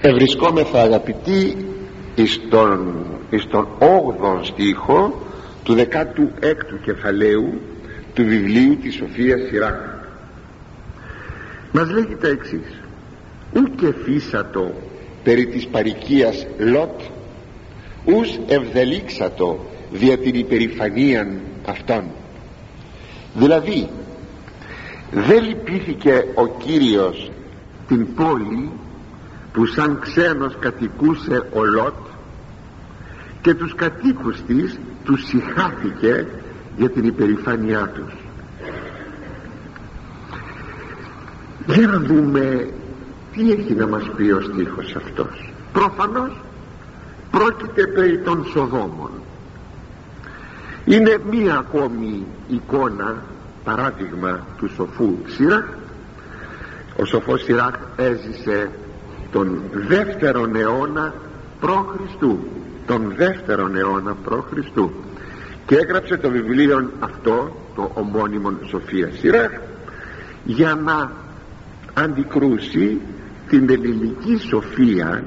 ευρισκόμεθα αγαπητοί εις τον, εις τον 8ο στίχο του 16ου κεφαλαίου του βιβλίου της Σοφίας Σιράκ. Μας λέγει τα εξής. Ουκ φύσατο περί της παρικίας Λότ ους ευδελίξατο δια την υπερηφανίαν αυτών δηλαδή δεν λυπήθηκε ο Κύριος την πόλη που σαν ξένος κατοικούσε ο Λότ και τους κατοίκους της τους συχάθηκε για την υπερηφάνειά τους. Για να δούμε τι έχει να μας πει ο στίχος αυτός. Προφανώς πρόκειται περί των Σοδόμων. Είναι μία ακόμη εικόνα παράδειγμα του σοφού Σιράχ. Ο σοφός Σιράχ έζησε τον δεύτερον αιώνα προ Χριστού τον δεύτερον αιώνα προ Χριστού και έγραψε το βιβλίο αυτό το ομώνυμο Σοφία Σιράχ για να αντικρούσει την ελληνική σοφία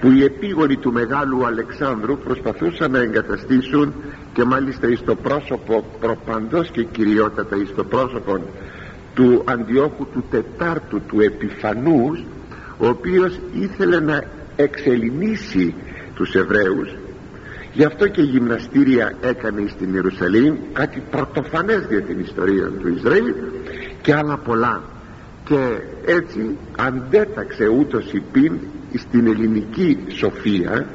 που οι επίγονοι του Μεγάλου Αλεξάνδρου προσπαθούσαν να εγκαταστήσουν και μάλιστα εις το πρόσωπο προπαντός και κυριότατα εις το πρόσωπο του Αντιόχου του Τετάρτου του Επιφανούς ο οποίος ήθελε να εξελινήσει τους Εβραίους. Γι' αυτό και γυμναστήρια έκανε στην Ιερουσαλήμ κάτι πρωτοφανές για την ιστορία του Ισραήλ και άλλα πολλά. Και έτσι αντέταξε ούτως υπήν στην ελληνική σοφία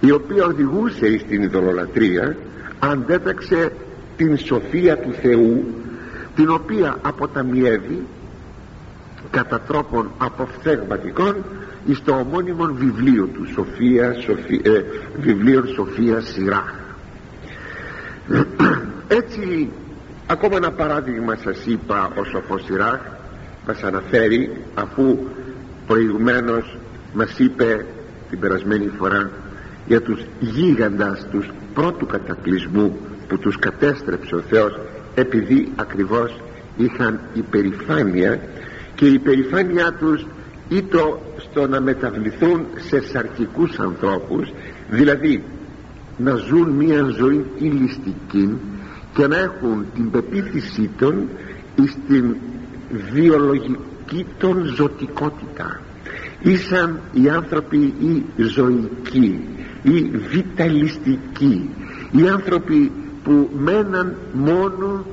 η οποία οδηγούσε στην ειδωλολατρία αντέταξε την σοφία του Θεού την οποία αποταμιεύει κατά τρόπον αποφθεγματικών εις το ομώνυμο βιβλίο του Σοφία, Σοφία ε, βιβλίο Σοφία Σειρά έτσι ακόμα ένα παράδειγμα σας είπα ο Σοφός Σειράχ μας αναφέρει αφού προηγουμένως μας είπε την περασμένη φορά για τους γίγαντας τους πρώτου κατακλυσμού που τους κατέστρεψε ο Θεός επειδή ακριβώς είχαν υπερηφάνεια και η υπερηφάνειά τους ήτο στο να μεταβληθούν σε σαρκικούς ανθρώπους δηλαδή να ζουν μια ζωή ηλιστική και να έχουν την πεποίθησή των στην βιολογική των ζωτικότητα. Ήσαν οι άνθρωποι οι ζωικοί οι βιταλιστικοί οι άνθρωποι που μέναν μόνο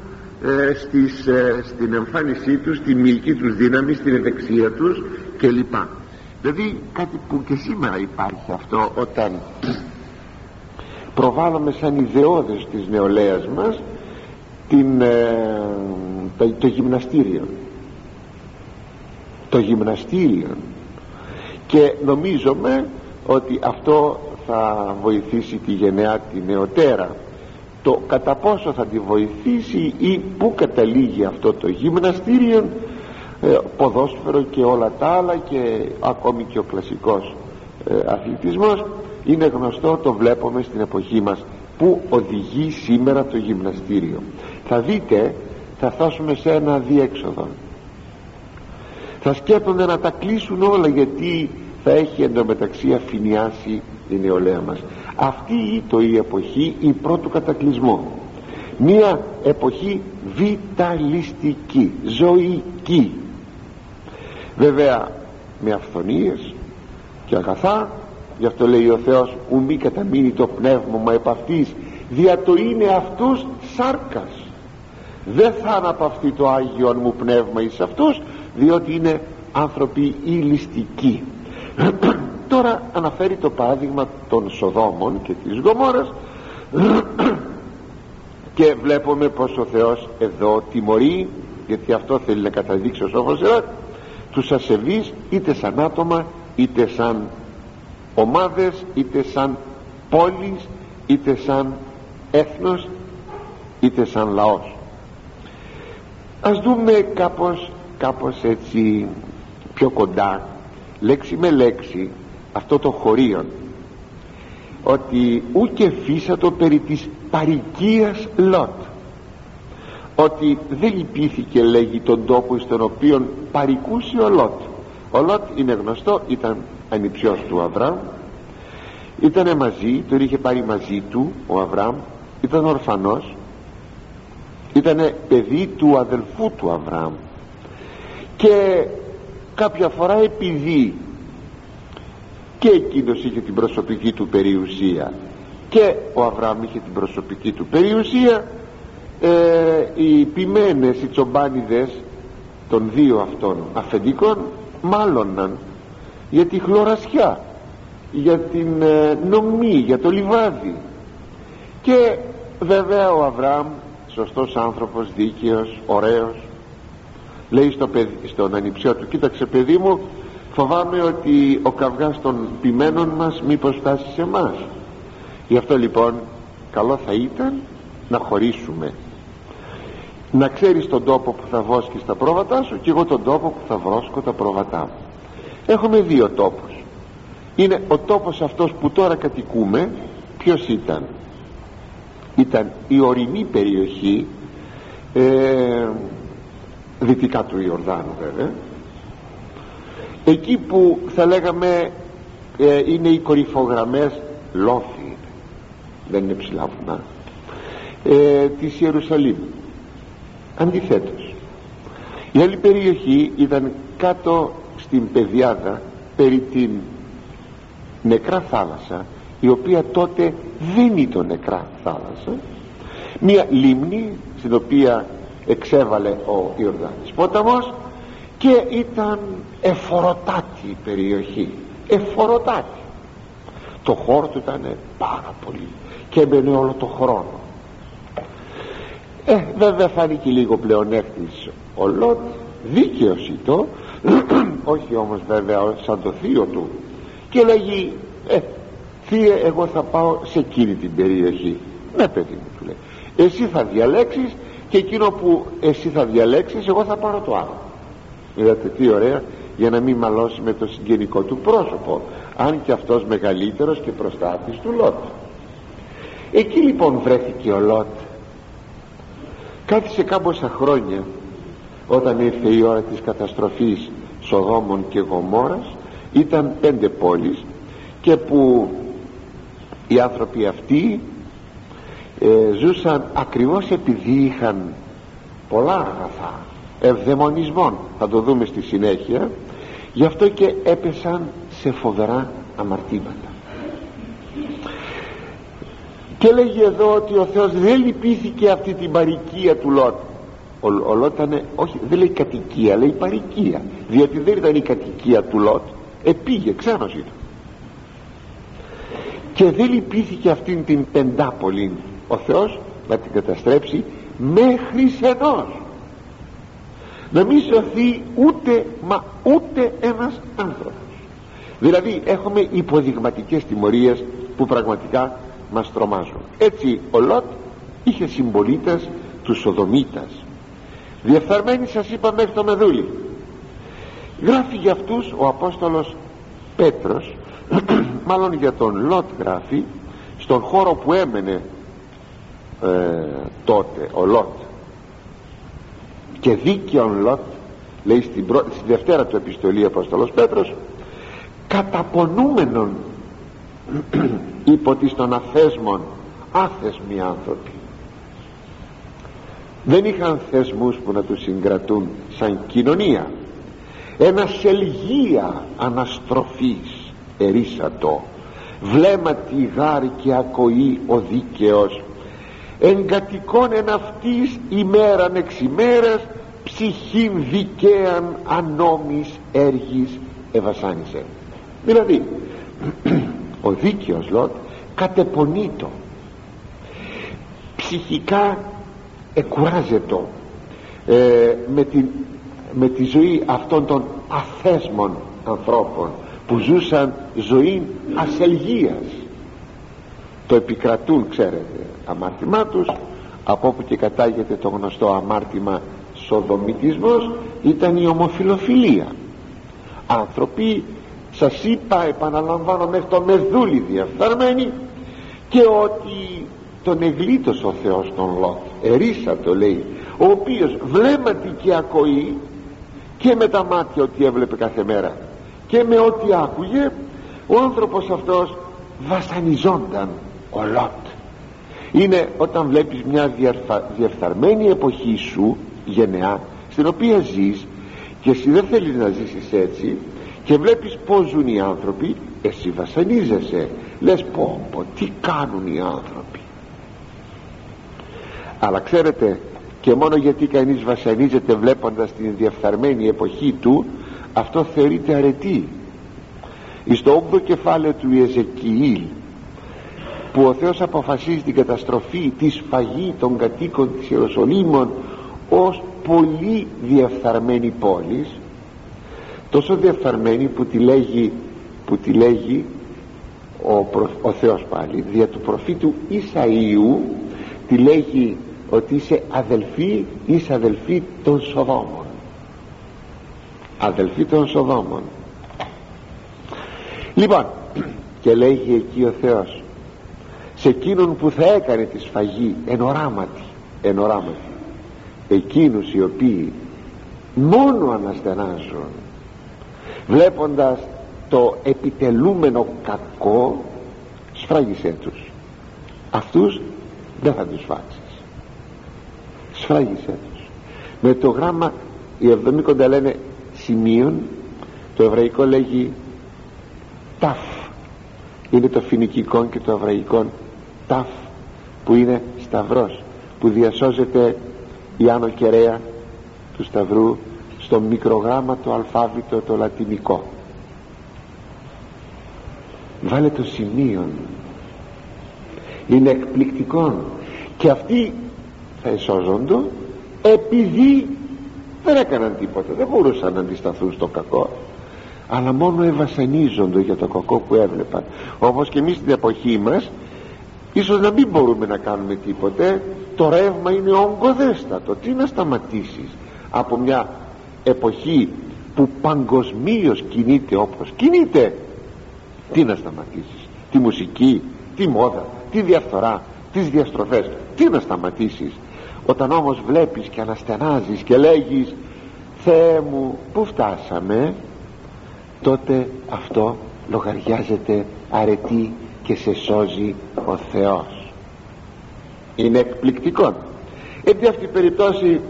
ε, στις, ε, στην εμφάνισή τους στη μυϊκή τους δύναμη στην ευεξία τους κλπ. Δηλαδή κάτι που και σήμερα υπάρχει αυτό όταν προβάλλουμε σαν ιδεώδες της νεολαίας μας την, ε, το, το γυμναστήριο. Το γυμναστήριο. Και νομίζουμε ότι αυτό θα βοηθήσει τη γενεά τη νεοτέρα το κατά πόσο θα τη βοηθήσει ή πού καταλήγει αυτό το γυμναστήριο ε, ποδόσφαιρο και όλα τα άλλα και ακόμη και ο κλασικός ε, αθλητισμός. Είναι γνωστό το βλέπουμε στην εποχή μας που οδηγεί σήμερα το γυμναστήριο. Θα δείτε θα φτάσουμε σε ένα διέξοδο. Θα σκέπτονται να τα κλείσουν όλα γιατί θα έχει εντωμεταξύ αφηνιάσει η νεολαία μας. Αυτή ήταν η εποχή η πρώτου κατακλυσμού. Μια εποχή βιταλιστική ζωική. Βέβαια με αυθονίες και αγαθά γι' αυτό λέει ο Θεός ου μη καταμείνει το πνεύμα επ' αυτής δια το είναι αυτούς σάρκας. Δεν θα αναπαυτεί το Άγιον μου πνεύμα εις αυτούς διότι είναι άνθρωποι ηλιστικοί τώρα αναφέρει το παράδειγμα των Σοδόμων και της Γομόρας και βλέπουμε πως ο Θεός εδώ τιμωρεί γιατί αυτό θέλει να καταδείξει ο Σόφος Εράτ τους ασεβείς είτε σαν άτομα είτε σαν ομάδες είτε σαν πόλεις είτε σαν έθνος είτε σαν λαός. Ας δούμε κάπως κάπως έτσι πιο κοντά λέξη με λέξη αυτό το χωρίον ότι ούκε φύσατο περί της παρικίας Λότ ότι δεν λυπήθηκε λέγει τον τόπο στον οποίο παρικούσε ο Λότ. Ο Λότ είναι γνωστό ήταν ανιψιός του Αβραάμ ήτανε μαζί τον είχε πάρει μαζί του ο Αβραάμ ήταν ορφανός ήτανε παιδί του αδελφού του Αβραάμ. Και κάποια φορά επειδή και εκείνος είχε την προσωπική του περιουσία και ο Αβραάμ είχε την προσωπική του περιουσία ε, οι ποιμένες, οι τσομπάνιδες των δύο αυτών αφεντικών μάλωναν για τη χλωρασιά για την ε, νομή, για το λιβάδι. Και βέβαια ο Αβραάμ σωστός άνθρωπος, δίκαιος, ωραίος λέει στο στον ανιψιό του κοίταξε παιδί μου φοβάμαι ότι ο καυγάς των ποιμένων μας μήπως φτάσει σε εμάς γι' αυτό λοιπόν καλό θα ήταν να χωρίσουμε. Να ξέρεις τον τόπο που θα βόσκεις τα πρόβατά σου και εγώ τον τόπο που θα βρώσκω τα πρόβατά μου. Έχουμε δύο τόπους. Είναι ο τόπος αυτός που τώρα κατοικούμε ποιος ήταν; Ήταν η ορεινή περιοχή ε, δυτικά του Ιορδάνου βέβαια. Εκεί που θα λέγαμε ε, είναι οι κορυφογραμμές λόφι δεν είναι ψηλά βουνά. Ε, της Ιερουσαλήμ. Αντιθέτως η άλλη περιοχή ήταν κάτω στην Πεδιάδα περί την νεκρά θάλασσα η οποία τότε δεν ήταν νεκρά θάλασσα. Μια λίμνη στην οποία εξέβαλε ο Ιορδάνης πόταμος και ήταν εφοροτάτη η περιοχή εφοροτάτη. Το χώρο του ήταν πάρα πολύ και έμπαινε όλο το χρόνο. Ε βέβαια φάνηκε λίγο πλεονέκτης ο Λότ δίκαιος ήτο όχι όμως βέβαια σαν το θείο του. Και λέγει ε θεία εγώ θα πάω σε εκείνη την περιοχή ναι παιδί μου του λέει εσύ θα διαλέξεις και εκείνο που εσύ θα διαλέξεις εγώ θα πάρω το άλλο. Είδατε τι ωραία για να μην μαλώσει με το συγγενικό του πρόσωπο αν και αυτός μεγαλύτερος και προστάτης του Λότ. Εκεί λοιπόν βρέθηκε ο Λότ. Κάθισε κάμποσα χρόνια όταν ήρθε η ώρα της καταστροφής Σοδόμων και Γομόρας ήταν πέντε πόλεις και που οι άνθρωποι αυτοί ε, ζούσαν ακριβώς επειδή είχαν πολλά αγαθά ευδαιμονισμών. Θα το δούμε στη συνέχεια. Γι' αυτό και έπεσαν σε φοβερά αμαρτήματα. Και λέγει εδώ ότι ο Θεός δεν λυπήθηκε αυτή την παρικία του Λότ. Ο, ο Λότ ήταν όχι δεν λέει κατοικία λέει παρικία. Διότι δεν ήταν η κατοικία του Λότ επήγε ξένος ήταν. Και δεν λυπήθηκε αυτήν την πεντάπολη ο Θεός να την καταστρέψει μέχρι σενός. Να μην σωθεί ούτε μα ούτε ένας άνθρωπος. Δηλαδή έχουμε υποδειγματικές τιμωρίες που πραγματικά μας τρομάζουν. Έτσι ο Λότ είχε συμπολίτες τους Σοδομήτας. Διεφθαρμένοι σας είπα μέχρι το Μεδούλη γράφει για αυτούς ο Απόστολος Πέτρος μάλλον για τον Λότ γράφει στον χώρο που έμενε ε, τότε ο Λότ. Και δίκαιον Λότ λέει στην, στην δευτέρα του επιστολή Απόστολος Πέτρος καταπονούμενον υπό της των αφέσμων άθεσμοι άνθρωποι δεν είχαν θεσμούς που να τους συγκρατούν σαν κοινωνία. Ένα σελγία αναστροφής ερίσατο βλέμματι γάρη και ακοή ο δίκαιος εγκατοικών εν αυτής ημέραν εξ ημέρας ψυχήν δικαίαν ανόμης έργης ευασάνισε δηλαδή ο δίκαιος Λότ κατεπονείτο ψυχικά εκουράζεται ε, με, τη, με τη ζωή αυτών των αθέσμων ανθρώπων που ζούσαν ζωή ασελγίας το επικρατούν ξέρετε αμάρτημά τους από όπου και κατάγεται το γνωστό αμάρτημα σοδομητισμός ήταν η ομοφιλοφιλία. Άνθρωποι σας είπα επαναλαμβάνω μέχρι το μεδούλι διαφθαρμένοι και ότι τον εγλίτωσε ο Θεός τον Λότ ερίσα το λέει ο οποίος βλέμματι και ακοή και με τα μάτια ότι έβλεπε κάθε μέρα και με ό,τι άκουγε ο άνθρωπος αυτός βασανιζόνταν ο Λότ. Είναι όταν βλέπεις μια διεφθαρμένη εποχή σου γενεά στην οποία ζεις και εσύ δεν θέλεις να ζήσεις έτσι και βλέπεις πως ζουν οι άνθρωποι εσύ βασανίζεσαι. Λες πω πω τι κάνουν οι άνθρωποι αλλά ξέρετε και μόνο γιατί κανείς βασανίζεται βλέποντας την διεφθαρμένη εποχή του αυτό θεωρείται αρετή. Στο 8ο κεφάλαιο του Ιεζεκιήλ που ο Θεός αποφασίζει την καταστροφή τη σφαγή των κατοίκων της Ιεροσολύμων ως πολύ διαφθαρμένη πόλης τόσο διαφθαρμένη που τη λέγει, που τη λέγει ο, ο Θεός πάλι δια του προφήτου Ισαΐου τη λέγει ότι είσαι αδελφή είσαι αδελφή των Σοδόμων. Αδελφή των Σοδόμων. Λοιπόν και λέγει εκεί ο Θεός σε εκείνον που θα έκανε τη σφαγή εν οράματι, εν οράματι. Εκείνους οι οποίοι μόνο αναστενάζουν βλέποντας το επιτελούμενο κακό σφράγισέ τους. Αυτούς δεν θα τους φάξεις. Σφράγισέ τους. Με το γράμμα οι εβδομήκοντα λένε σημείων το εβραϊκό λέγει ταφ. Είναι το φοινικικό και το εβραϊκό ταφ που είναι σταυρός που διασώζεται η άνω κεραία του σταυρού στο μικρογράμμα το αλφάβητο το λατινικό. Βάλε το σημείο είναι εκπληκτικό. Και αυτοί θα εσώζονται επειδή δεν έκαναν τίποτα. Δεν μπορούσαν να αντισταθούν στο κακό. Αλλά μόνο ευασανίζονται για το κακό που έβλεπαν. Όπως και εμείς στην εποχή μας ίσως να μην μπορούμε να κάνουμε τίποτε. Το ρεύμα είναι ογκοδέστατο τι να σταματήσεις από μια εποχή που παγκοσμίως κινείται όπως κινείται; Τι να σταματήσεις; Τη μουσική, τη μόδα, τη διαφθορά τις διαστροφές. Τι να σταματήσεις; Όταν όμως βλέπεις και αναστενάζεις και λέγεις Θεέ μου που φτάσαμε τότε αυτό λογαριάζεται αρετή και σε σώζει ο Θεός. Είναι εκπληκτικό. Έτσι αυτή η περίπτωση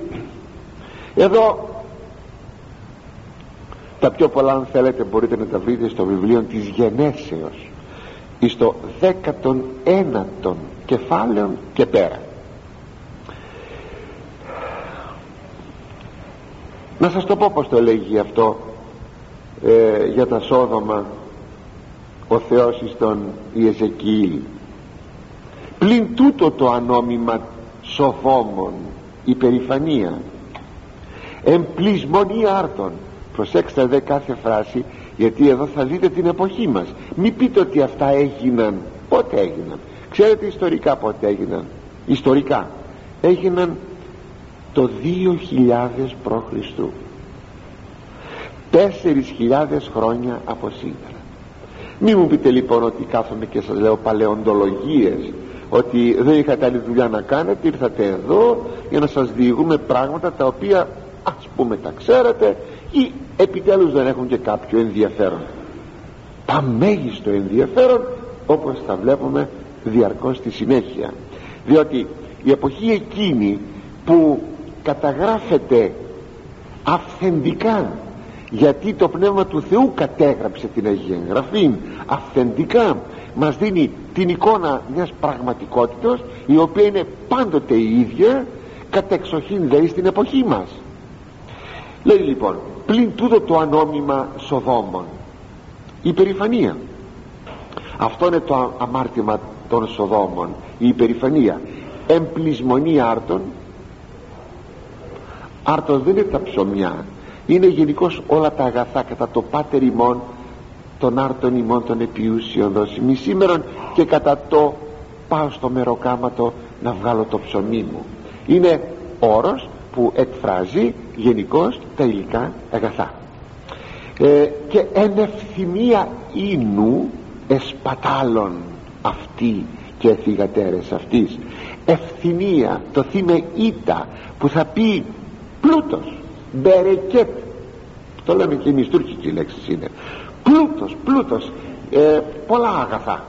εδώ τα πιο πολλά αν θέλετε μπορείτε να τα βρείτε στο βιβλίο της γενέσεως εις το δέκατον ένατον κεφάλαιον και πέρα. Να σας το πω πως το λέγει αυτό ε, για τα Σόδομα ο Θεός εις τον Ιεζεκιήλ πλην τούτο το ανόμημα σοφόμων υπερηφανία εμπλισμονή άρτων. Προσέξτε δε κάθε φράση γιατί εδώ θα δείτε την εποχή μας. Μην πείτε ότι αυτά έγιναν. Πότε έγιναν; Ξέρετε ιστορικά πότε έγιναν; Ιστορικά. Έγιναν το 2000 π.Χ. 4.000 χρόνια από σήμερα μη μου πείτε λοιπόν ότι κάθομαι και σας λέω παλαιοντολογίες ότι δεν είχατε άλλη δουλειά να κάνετε ήρθατε εδώ για να σας διηγούμε πράγματα τα οποία ας πούμε τα ξέρετε ή επιτέλους δεν έχουν και κάποιο ενδιαφέρον. Τα μέγιστο ενδιαφέρον όπως θα βλέπουμε διαρκώς στη συνέχεια. Διότι η εποχή εκείνη που καταγράφεται αυθεντικά γιατί το Πνεύμα του Θεού κατέγραψε την Αγία Γραφή αυθεντικά μας δίνει την εικόνα μιας πραγματικότητας η οποία είναι πάντοτε η ίδια κατεξοχήν δε στην εποχή μας. Λέει λοιπόν πλην τούτο το ανώμημα Σοδόμων. Η υπερηφανία. Αυτό είναι το αμάρτημα των Σοδόμων. Η υπερηφανία. Εμπλισμονή άρτων. Άρτων δεν είναι τα ψωμιά είναι γενικώς όλα τα αγαθά κατά το πάτερ ημών των άρτων ημών των επιούσιων δώσιμη σήμερα και κατά το πάω στο μεροκάματο να βγάλω το ψωμί μου. Είναι όρος που εκφράζει γενικώς τα υλικά αγαθά. Ε, και εν ευθυμία ίνου εσπατάλων αυτή και θυγατέρες αυτής. Ευθυμία το θύμε ήττα που θα πει πλούτος μπερεκέτ. Το λέμε και εμείς τουρκική λέξη είναι. Πλούτος, πλούτος. Ε, πολλά αγαθά.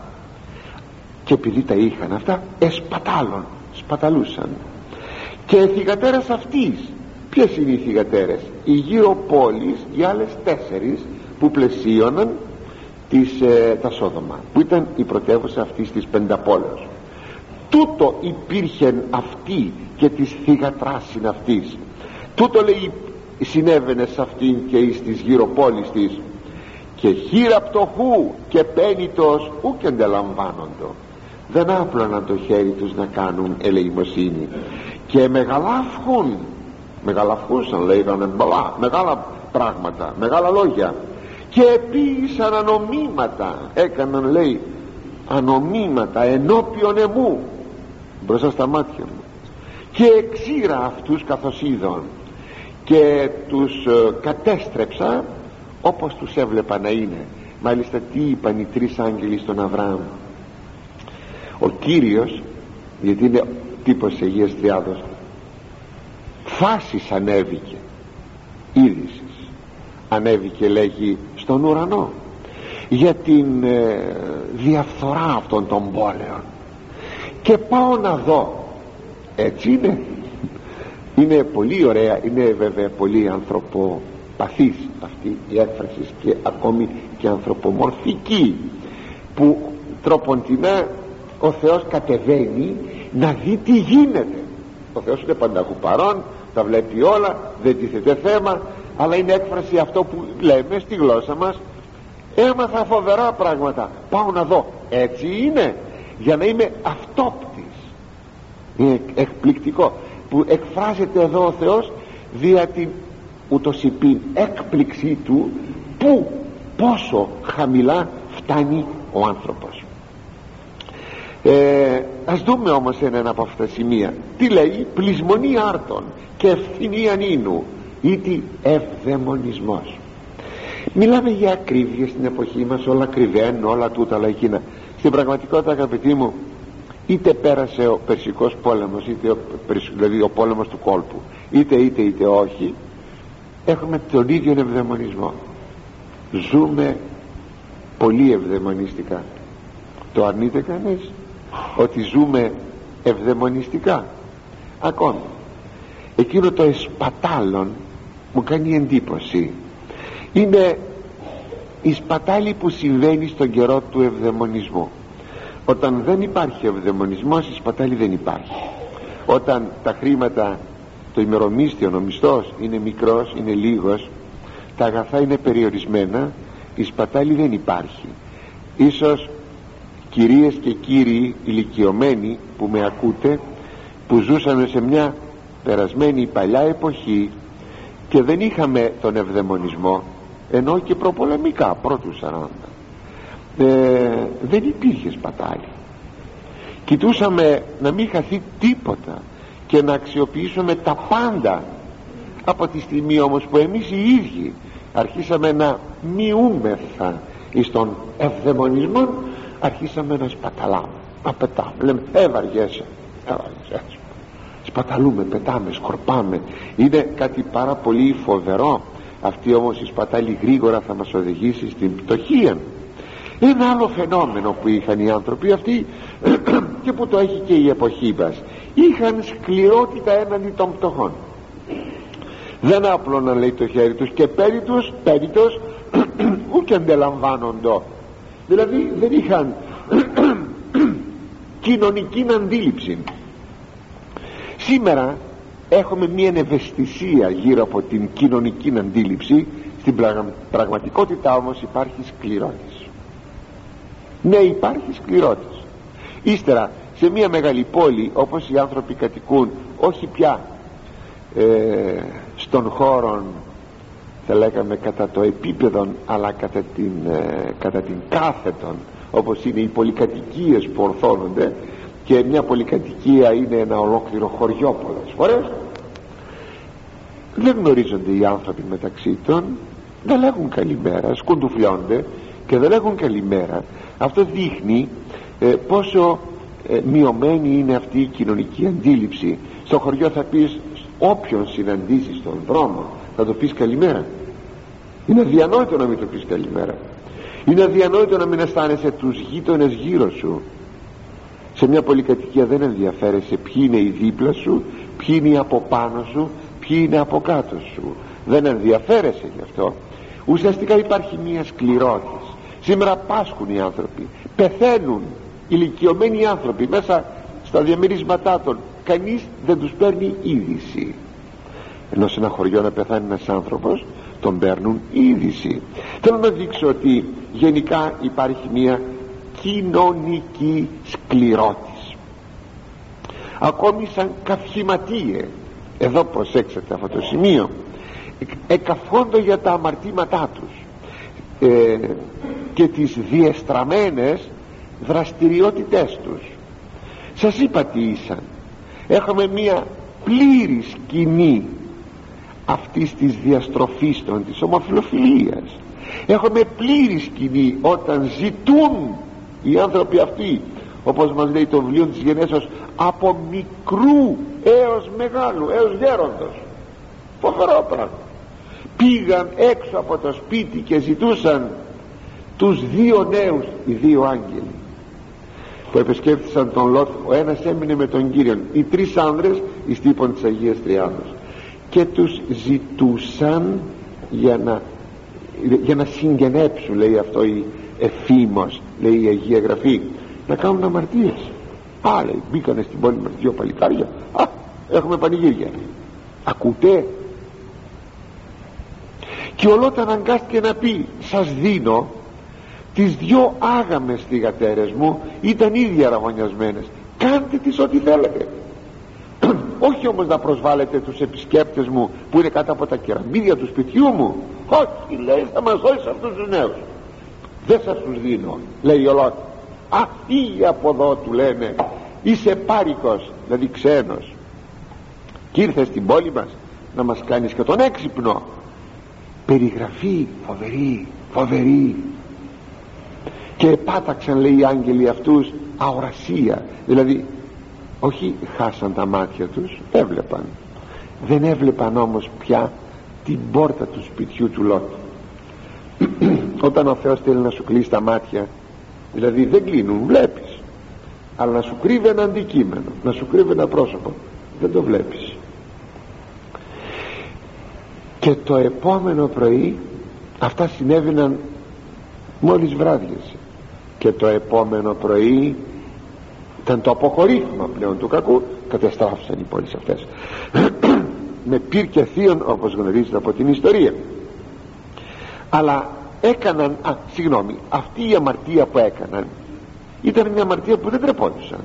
Και επειδή τα είχαν αυτά εσπατάλων σπαταλούσαν. Και οι θυγατέρες αυτής. Ποιες είναι οι θυγατέρες; Οι γύρω πόλεις οι άλλες τέσσερις που πλαισίωναν τις, ε, τα Σόδομα που ήταν η πρωτεύουσα αυτής της πενταπόλεως. Τούτο υπήρχε αυτή και της θυγατράσιν αυτής. Τούτο λέει συνέβαινε σε αυτήν και εις τις γύρω πόλεις της. Και χείρα πτωχού και πένιτος ούκ αντιλαμβάνοντο δεν άπλωναν το χέρι τους να κάνουν ελεημοσύνη. Και μεγαλάφχουν μεγαλαφχούσαν λέγανε πολλά μεγάλα πράγματα μεγάλα λόγια και επίησαν ανομήματα έκαναν λέει ανομήματα ενώπιον εμού μπροστά στα μάτια μου. Και εξήρα αυτούς καθώς είδων και τους ε, κατέστρεψα όπως τους έβλεπα να είναι. Μάλιστα τι είπαν οι τρεις άγγελοι στον Αβραάμ. Ο Κύριος γιατί είναι τύπος Αγίας Τριάδος φάσης ανέβηκε είδησης. Ανέβηκε λέγει στον ουρανό για την ε, διαφθορά αυτών των πόλεων. Και πάω να δω έτσι είναι είναι πολύ ωραία είναι βέβαια πολύ ανθρωποπαθής αυτή η έκφραση και ακόμη και ανθρωπομορφική που τρόποντινά ο Θεός κατεβαίνει να δει τι γίνεται. Ο Θεός είναι πανταχού παρόν τα βλέπει όλα δεν τίθεται θέμα αλλά είναι έκφραση αυτό που λέμε στη γλώσσα μας. Έμαθα φοβερά πράγματα. Πάω να δω. Έτσι είναι. Για να είμαι αυτόπτης. Είναι εκπληκτικό που εκφράζεται εδώ ο Θεός δια την ούτως υπήν έκπληξή του που πόσο χαμηλά φτάνει ο άνθρωπος. Ε, ας δούμε όμως ένα από αυτά τα σημεία. Τι λέει πλεισμονή άρτων και ευθυνή ανήνου ή τι ευδαιμονισμός. Μιλάμε για ακρίβεια στην εποχή μας όλα κρυβαίνουν όλα τούτα αλλά εκείνα. Στην πραγματικότητα αγαπητοί μου είτε πέρασε ο Περσικός πόλεμος είτε ο, δηλαδή ο πόλεμος του κόλπου είτε είτε είτε όχι έχουμε τον ίδιο ευδαιμονισμό. Ζούμε πολύ ευδαιμονιστικά. Το αρνείται κανείς ότι ζούμε ευδαιμονιστικά. Ακόμη εκείνο το εσπατάλων μου κάνει εντύπωση. Είναι η σπατάλη που συμβαίνει στον καιρό του ευδαιμονισμού όταν δεν υπάρχει ευδαιμονισμός η σπατάλη δεν υπάρχει. Όταν τα χρήματα το ημερομίσθιο ο μισθός είναι μικρός, είναι λίγος τα αγαθά είναι περιορισμένα η σπατάλη δεν υπάρχει. Ίσως κυρίες και κύριοι ηλικιωμένοι που με ακούτε που ζούσαμε σε μια περασμένη παλιά εποχή και δεν είχαμε τον ευδαιμονισμό ενώ και προπολεμικά πρώτους 40 ε, δεν υπήρχε σπατάλη. Κοιτούσαμε να μην χαθεί τίποτα και να αξιοποιήσουμε τα πάντα. Από τη στιγμή όμως που εμείς οι ίδιοι αρχίσαμε να μειούμεθα εις τον ευδαιμονισμό αρχίσαμε να σπαταλάμε. Να πετάμε. Λέμε ε βαριέσαι ε βαριέσαι σπαταλούμε, πετάμε, σκορπάμε. Είναι κάτι πάρα πολύ φοβερό. Αυτή όμως η σπατάλη γρήγορα θα μας οδηγήσει στην πτωχία ένα άλλο φαινόμενο που είχαν οι άνθρωποι αυτοί και που το έχει και η εποχή μας. Είχαν σκληρότητα έναντι των πτωχών δεν άπλωναν λέει το χέρι τους και πέρι τους, πέρι τους ούτε αντιλαμβάνοντο. Δηλαδή δεν είχαν κοινωνική αντίληψη. Σήμερα έχουμε μια ευαισθησία γύρω από την κοινωνική αντίληψη. Στην πραγματικότητα όμως υπάρχει σκληρότης ναι υπάρχει σκληρότης. Ύστερα σε μια μεγάλη πόλη όπως οι άνθρωποι κατοικούν όχι πια ε, στον χώρο θα λέγαμε κατά το επίπεδο αλλά κατά την, ε, κατά την κάθετον όπως είναι οι πολυκατοικίες που ορθώνονται και μια πολυκατοικία είναι ένα ολόκληρο χωριό πολλές φορές δεν γνωρίζονται οι άνθρωποι μεταξύ των δεν λέγουν καλημέρα σκουντουφλιώνται και δεν λέγουν καλημέρα αυτό δείχνει ε, πόσο ε, μειωμένη είναι αυτή η κοινωνική αντίληψη. Στο χωριό θα πεις όποιον συναντήσεις στον δρόμο θα το πεις καλημέρα. Είναι αδιανόητο να μην το πεις καλημέρα. Είναι αδιανόητο να μην αισθάνεσαι τους γείτονες γύρω σου. Σε μια πολυκατοικία δεν ενδιαφέρεσαι ποιοι είναι οι δίπλα σου ποιοι είναι από πάνω σου ποιοι είναι από κάτω σου. Δεν ενδιαφέρεσαι γι' αυτό. Ουσιαστικά υπάρχει μια σκληρότης σήμερα πάσχουν οι άνθρωποι πεθαίνουν ηλικιωμένοι άνθρωποι μέσα στα διαμερίσματά των. Κανείς δεν τους παίρνει είδηση. Ενώ σε ένα χωριό να πεθάνει ένας άνθρωπος τον παίρνουν είδηση. Θέλω να δείξω ότι γενικά υπάρχει μια κοινωνική σκληρότης. Ακόμη σαν καυχηματίε. Εδώ προσέξτε αυτό το σημείο. Εκαφόντο για τα αμαρτήματά τους. Ε, και τις διεστραμμένες δραστηριότητές τους. Σας είπα τι ήσαν. Έχουμε μία πλήρη σκηνή αυτής της διαστροφής των της ομοφιλοφιλίας. Έχουμε πλήρη σκηνή όταν ζητούν οι άνθρωποι αυτοί όπως μας λέει το βιβλίο της γενέσεως από μικρού έως μεγάλου έως γέροντος φοβερό πράγμα. Πήγαν έξω από το σπίτι και ζητούσαν τους δύο νέους οι δύο άγγελοι που επισκέφθησαν τον Λότ. Ο ένας έμεινε με τον Κύριο οι τρεις άνδρες εις τύπων της Αγίας Τριάδος και τους ζητούσαν για να, για να συγγενέψουν λέει αυτό η εφήμος λέει η Αγία Γραφή να κάνουν αμαρτίες. Πάλι μπήκανε στην πόλη με δύο παλικάρια. Α έχουμε πανηγύρια. Ακούτε; Και ο Λότ αναγκάστηκε να πει σας δίνω τις δυο άγαμες θυγατέρες μου ήταν ήδη αραγωνιασμένες κάντε τις ό,τι θέλετε. Όχι όμως να προσβάλλετε τους επισκέπτες μου που είναι κάτω από τα κεραμίδια του σπιτιού μου. Όχι λέει θα μας δώσει αυτούς τους νέους. Δεν σας τους δίνω λέει ο Λότ α φύγε από εδώ του λένε είσαι πάρικος δηλαδή ξένος. Και ήρθες στην πόλη μας να μας κάνεις και τον έξυπνο. Περιγραφή φοβερή φοβερή και επάταξαν λέει οι άγγελοι αυτούς αορασία. Δηλαδή όχι χάσαν τα μάτια τους έβλεπαν. Δεν έβλεπαν όμως πια την πόρτα του σπιτιού του Λότ. Όταν ο Θεός θέλει να σου κλείσει τα μάτια δηλαδή δεν κλείνουν βλέπεις. Αλλά να σου κρύβει ένα αντικείμενο να σου κρύβει ένα πρόσωπο δεν το βλέπεις. Και το επόμενο πρωί αυτά συνέβαιναν μόλις βράδιασε και το επόμενο πρωί ήταν το αποχωρήφημα πλέον του κακού. Κατεστράφησαν οι πόλεις αυτές. Με πυρ και θείον όπως γνωρίζετε από την ιστορία. Αλλά έκαναν α, συγγνώμη αυτή η αμαρτία που έκαναν ήταν μια αμαρτία που δεν τρεπόντουσαν.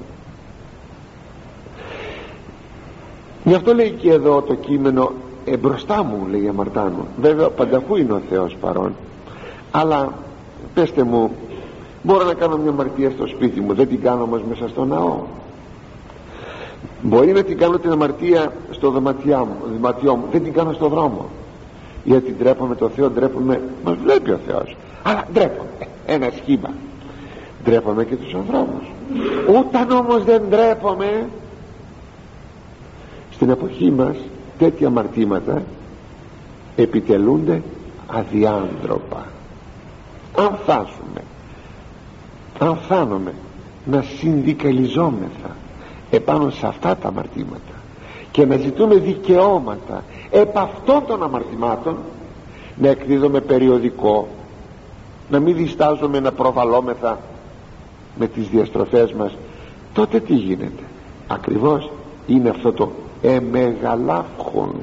Γι' αυτό λέει και εδώ το κείμενο εμπροστά μου λέει αμαρτάνου βέβαια πανταχού είναι ο Θεός παρόν. Αλλά πέστε μου μπορώ να κάνω μια αμαρτία στο σπίτι μου δεν την κάνω όμως μέσα στο ναό. Μπορεί να την κάνω την αμαρτία στο δωματιό μου, δωματιό μου δεν την κάνω στο δρόμο. Γιατί ντρέπομαι το Θεό ντρέπομαι μας βλέπει ο Θεός. Αλλά ντρέπομαι ένα σχήμα. Ντρέπομαι και τους ανθρώπους. Όταν όμως δεν ντρέπομαι στην εποχή μας τέτοια αμαρτήματα επιτελούνται αδιάντροπα. Αν φτάσουμε αν φτάνουμε να συνδικαλιζόμεθα επάνω σε αυτά τα αμαρτήματα και να ζητούμε δικαιώματα επ' αυτών των αμαρτημάτων να εκδίδουμε περιοδικό να μην διστάζουμε να προβαλόμεθα με τις διαστροφές μας. Τότε τι γίνεται; Ακριβώς είναι αυτό το εμεγαλάφχον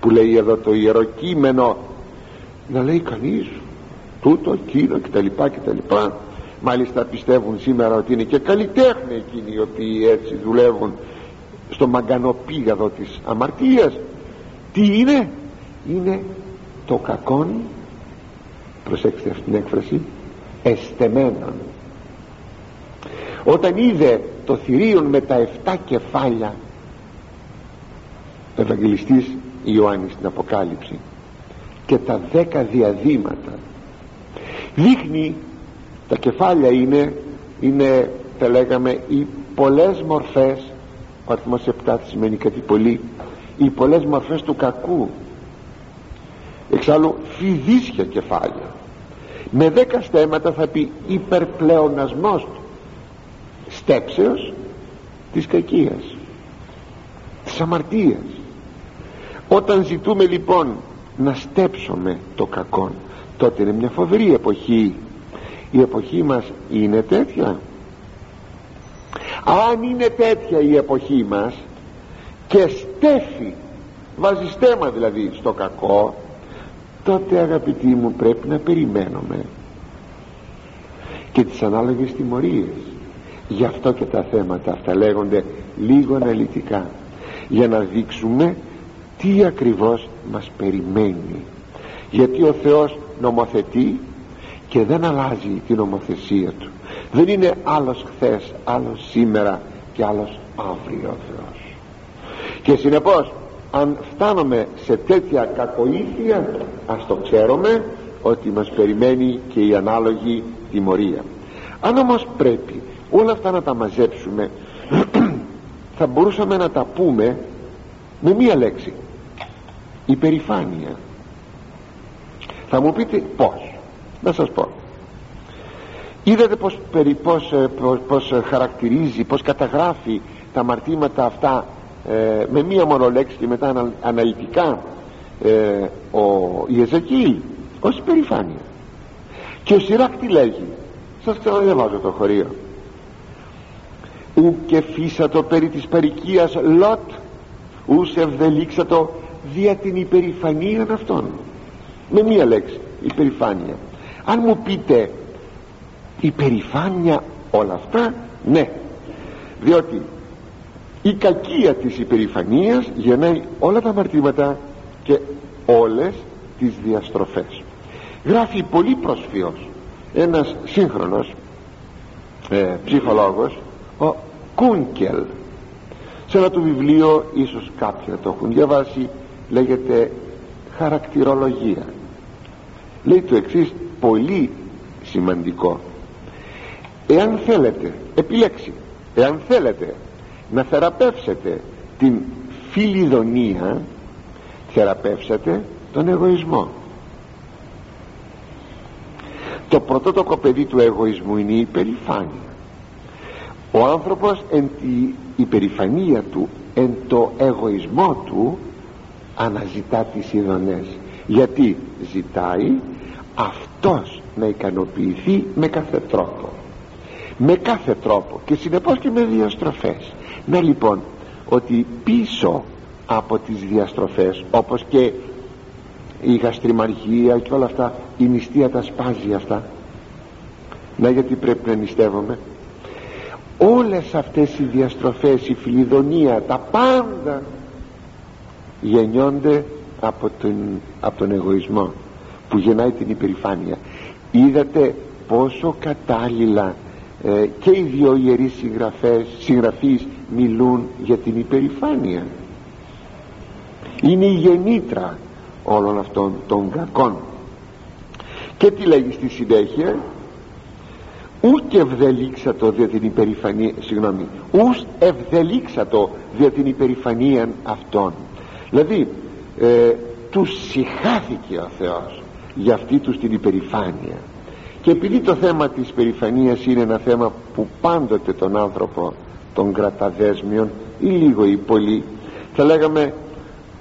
που λέει εδώ το ιερό κείμενο να λέει κανείς τούτο εκείνο κτλ κτλ μάλιστα πιστεύουν σήμερα ότι είναι και καλλιτέχνη εκείνοι οι οποίοι έτσι δουλεύουν στο μαγκανοπήγαδο της αμαρτίας. Τι είναι; Είναι το κακόν προσέξτε αυτήν την έκφραση εστεμένον. Όταν είδε το θηρίον με τα 7 κεφάλια ο Ευαγγελιστής Ιωάννης στην Αποκάλυψη και τα δέκα διαδήματα δείχνει τα κεφάλια είναι είναι θα λέγαμε οι πολλές μορφές ο αριθμός 7 σημαίνει κάτι πολύ οι πολλές μορφές του κακού. Εξάλλου φιδίσια κεφάλια. Με δέκα στέματα θα πει υπερπλεονασμός στέψεως της κακίας της αμαρτίας. Όταν ζητούμε λοιπόν να στέψουμε το κακό τότε είναι μια φοβερή εποχή η εποχή μας είναι τέτοια. Αν είναι τέτοια η εποχή μας και στέφει βάζει στέμα δηλαδή στο κακό τότε αγαπητοί μου πρέπει να περιμένουμε και τις ανάλογες τιμωρίες. Γι' αυτό και τα θέματα αυτά λέγονται λίγο αναλυτικά για να δείξουμε τι ακριβώς μας περιμένει. Γιατί ο Θεός νομοθετεί και δεν αλλάζει την νομοθεσία του. Δεν είναι άλλος χθες άλλος σήμερα και άλλος αύριο ο Θεός. Και συνεπώς αν φτάνουμε σε τέτοια κακοήθεια ας το ξέρουμε ότι μας περιμένει και η ανάλογη τιμωρία. Αν όμως πρέπει όλα αυτά να τα μαζέψουμε θα μπορούσαμε να τα πούμε με μία λέξη. Υπερηφάνεια. Θα μου πείτε πως να σας πω. Είδατε πως, πως, ε, πως, πως χαρακτηρίζει πως καταγράφει τα μαρτήματα αυτά ε, με μία μόνο λέξη και μετά αναλυτικά ε, ο Ιεζεκίλ ως υπερηφάνεια. Και ο Σιράκ τι λέγει; Σας ξαναδιαβάζω το χωρίο. Ου και φύσατο περί της παρικίας λότ ους ευδελίξατο δια την υπερηφανία αυτών με μία λέξη υπερηφάνεια αν μου πείτε υπερηφάνεια όλα αυτά ναι. Διότι η κακία της υπερηφανίας γεννάει όλα τα αμαρτήματα και όλες τις διαστροφές. Γράφει πολύ προσφιός ένας σύγχρονος ε, ψυχολόγος ο Κούνκελ. Σε ένα του βιβλίο ίσως κάποιοι το έχουν διαβάσει λέγεται χαρακτηρολογία λέει το εξής πολύ σημαντικό. Εάν θέλετε επιλέξει εάν θέλετε να θεραπεύσετε την φιλιδονία θεραπεύσετε τον εγωισμό. Το πρωτότοκο παιδί του εγωισμού είναι η υπερηφάνεια. Ο άνθρωπος εν τη υπερηφανία του εν το εγωισμό του αναζητά τις ειδονές. Γιατί ζητάει αυτός να ικανοποιηθεί με κάθε τρόπο. Με κάθε τρόπο και συνεπώς και με διαστροφές. Να λοιπόν ότι πίσω από τις διαστροφές όπως και η γαστριμαργία και όλα αυτά η νηστεία τα σπάζει αυτά να γιατί πρέπει να νηστεύομαι όλες αυτές οι διαστροφές η φιλιδονία τα πάντα γεννιόνται από τον, από τον εγωισμό που γεννάει την υπερηφάνεια. Είδατε πόσο κατάλληλα ε, και οι δύο ιερείς συγγραφές, συγγραφείς μιλούν για την υπερηφάνεια. Είναι η γεννήτρα όλων αυτών των κακών. Και τι λέγει στη συνέχεια; Ούτε ευδελίξατο δια την υπερηφανία συγγνώμη ους ευδελίξατο δια την υπερηφανία αυτών δηλαδή ε, τους συχάθηκε ο Θεός για αυτή τους την υπερηφάνεια. Και επειδή το θέμα της υπερηφανίας είναι ένα θέμα που πάντοτε τον άνθρωπο των κραταδέσμιων ή λίγο ή πολύ θα λέγαμε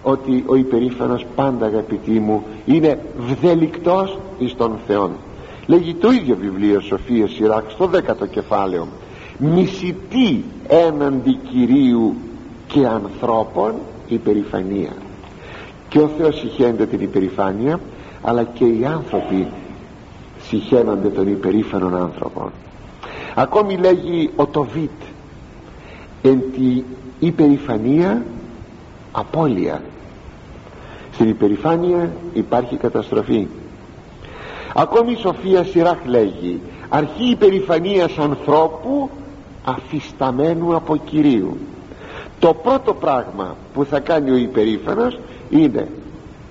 ότι ο υπερήφανος πάντα αγαπητοί μου είναι βδελικτός εις τον Θεόν. Λέγει το ίδιο βιβλίο Σοφίας Σιράκ στο δέκατο κεφάλαιο. Μισητή έναντι Κυρίου και ανθρώπων υπερηφανία και ο Θεός συχαίνεται την υπερηφάνεια αλλά και οι άνθρωποι συχαίνονται τον υπερήφανον άνθρωπο. Ακόμη λέγει ο Τοβίτ εν τη υπερηφανία απώλεια στην υπερηφάνεια υπάρχει καταστροφή. Ακόμη η Σοφία Σιράχ λέγει αρχή υπερηφανίας ανθρώπου αφισταμένου από Κυρίου το πρώτο πράγμα που θα κάνει ο υπερήφανος είναι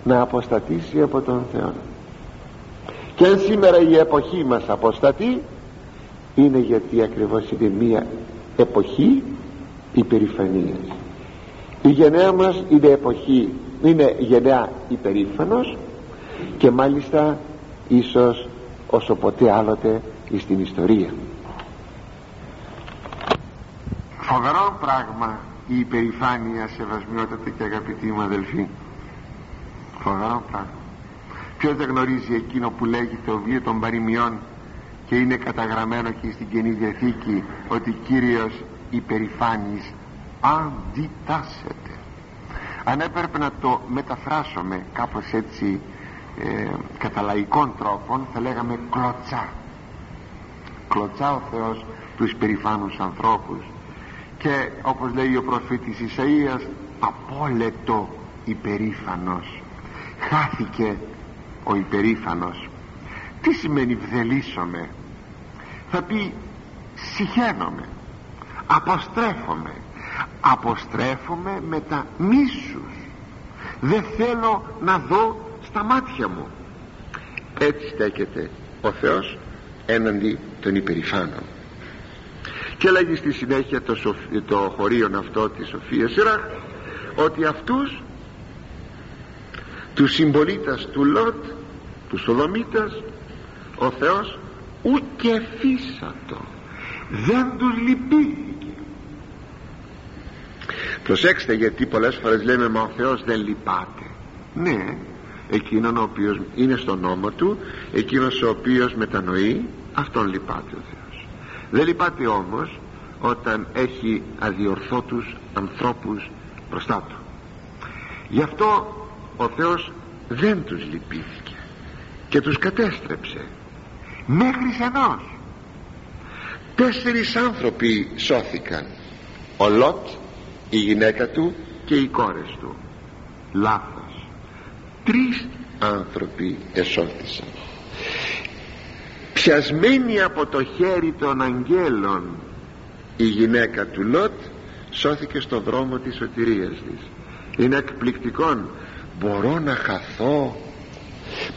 να αποστατήσει από τον Θεό. Και αν σήμερα η εποχή μας αποστατεί είναι γιατί ακριβώς είναι μία εποχή υπερηφανίας. Η γενναία μας είναι εποχή είναι γενναία υπερήφανος και μάλιστα ίσως όσο ποτέ άλλοτε στην ιστορία. Φοβερό πράγμα η υπερηφάνεια σεβασμιότατη και αγαπητοί μου αδελφοί φοβερό πράγμα ποιος δεν γνωρίζει εκείνο που λέγει το βιβλίο των παροιμιών και είναι καταγραμμένο και στην Καινή Διαθήκη ότι Κύριος υπερηφάνης αντιτάσσεται. Αν έπρεπε να το μεταφράσουμε κάπως έτσι ε, κατά λαϊκών τρόπων θα λέγαμε κλωτσά. Κλωτσά ο Θεός τους υπερηφάνους ανθρώπους. Και όπως λέει ο προφήτης Ισαΐας απόλετο υπερήφανος χάθηκε ο υπερήφανος. Τι σημαίνει βδελίσσομαι θα πει συχαίνομαι αποστρέφομαι αποστρέφομαι με τα μίσους. Δεν θέλω να δω στα μάτια μου έτσι στέκεται ο Θεός έναντι των υπερηφάνων. Και λέγει στη συνέχεια το, το χωρίον αυτό της Σοφίας Σιράχ ότι αυτούς του συμπολίτας του Λότ του Σολομίτας ο Θεός ούτε φύσατο δεν τους λυπήθηκε. Προσέξτε γιατί πολλές φορές λέμε μα ο Θεός δεν λυπάται ναι εκείνον ο οποίος είναι στον νόμο του εκείνος ο οποίος μετανοεί αυτόν λυπάται ο Θεός. Δεν λυπάται όμως όταν έχει αδιορθώτους ανθρώπους μπροστά του. Γι' αυτό ο Θεός δεν τους λυπήθηκε και τους κατέστρεψε. Μέχρι ενός. Τέσσερις άνθρωποι σώθηκαν. Ο Λότ η γυναίκα του και οι κόρες του. Λάθος. Τρεις άνθρωποι εσώθησαν. Πιασμένη από το χέρι των αγγέλων η γυναίκα του Λότ σώθηκε στο δρόμο της σωτηρίας της. Είναι εκπληκτικό μπορώ να χαθώ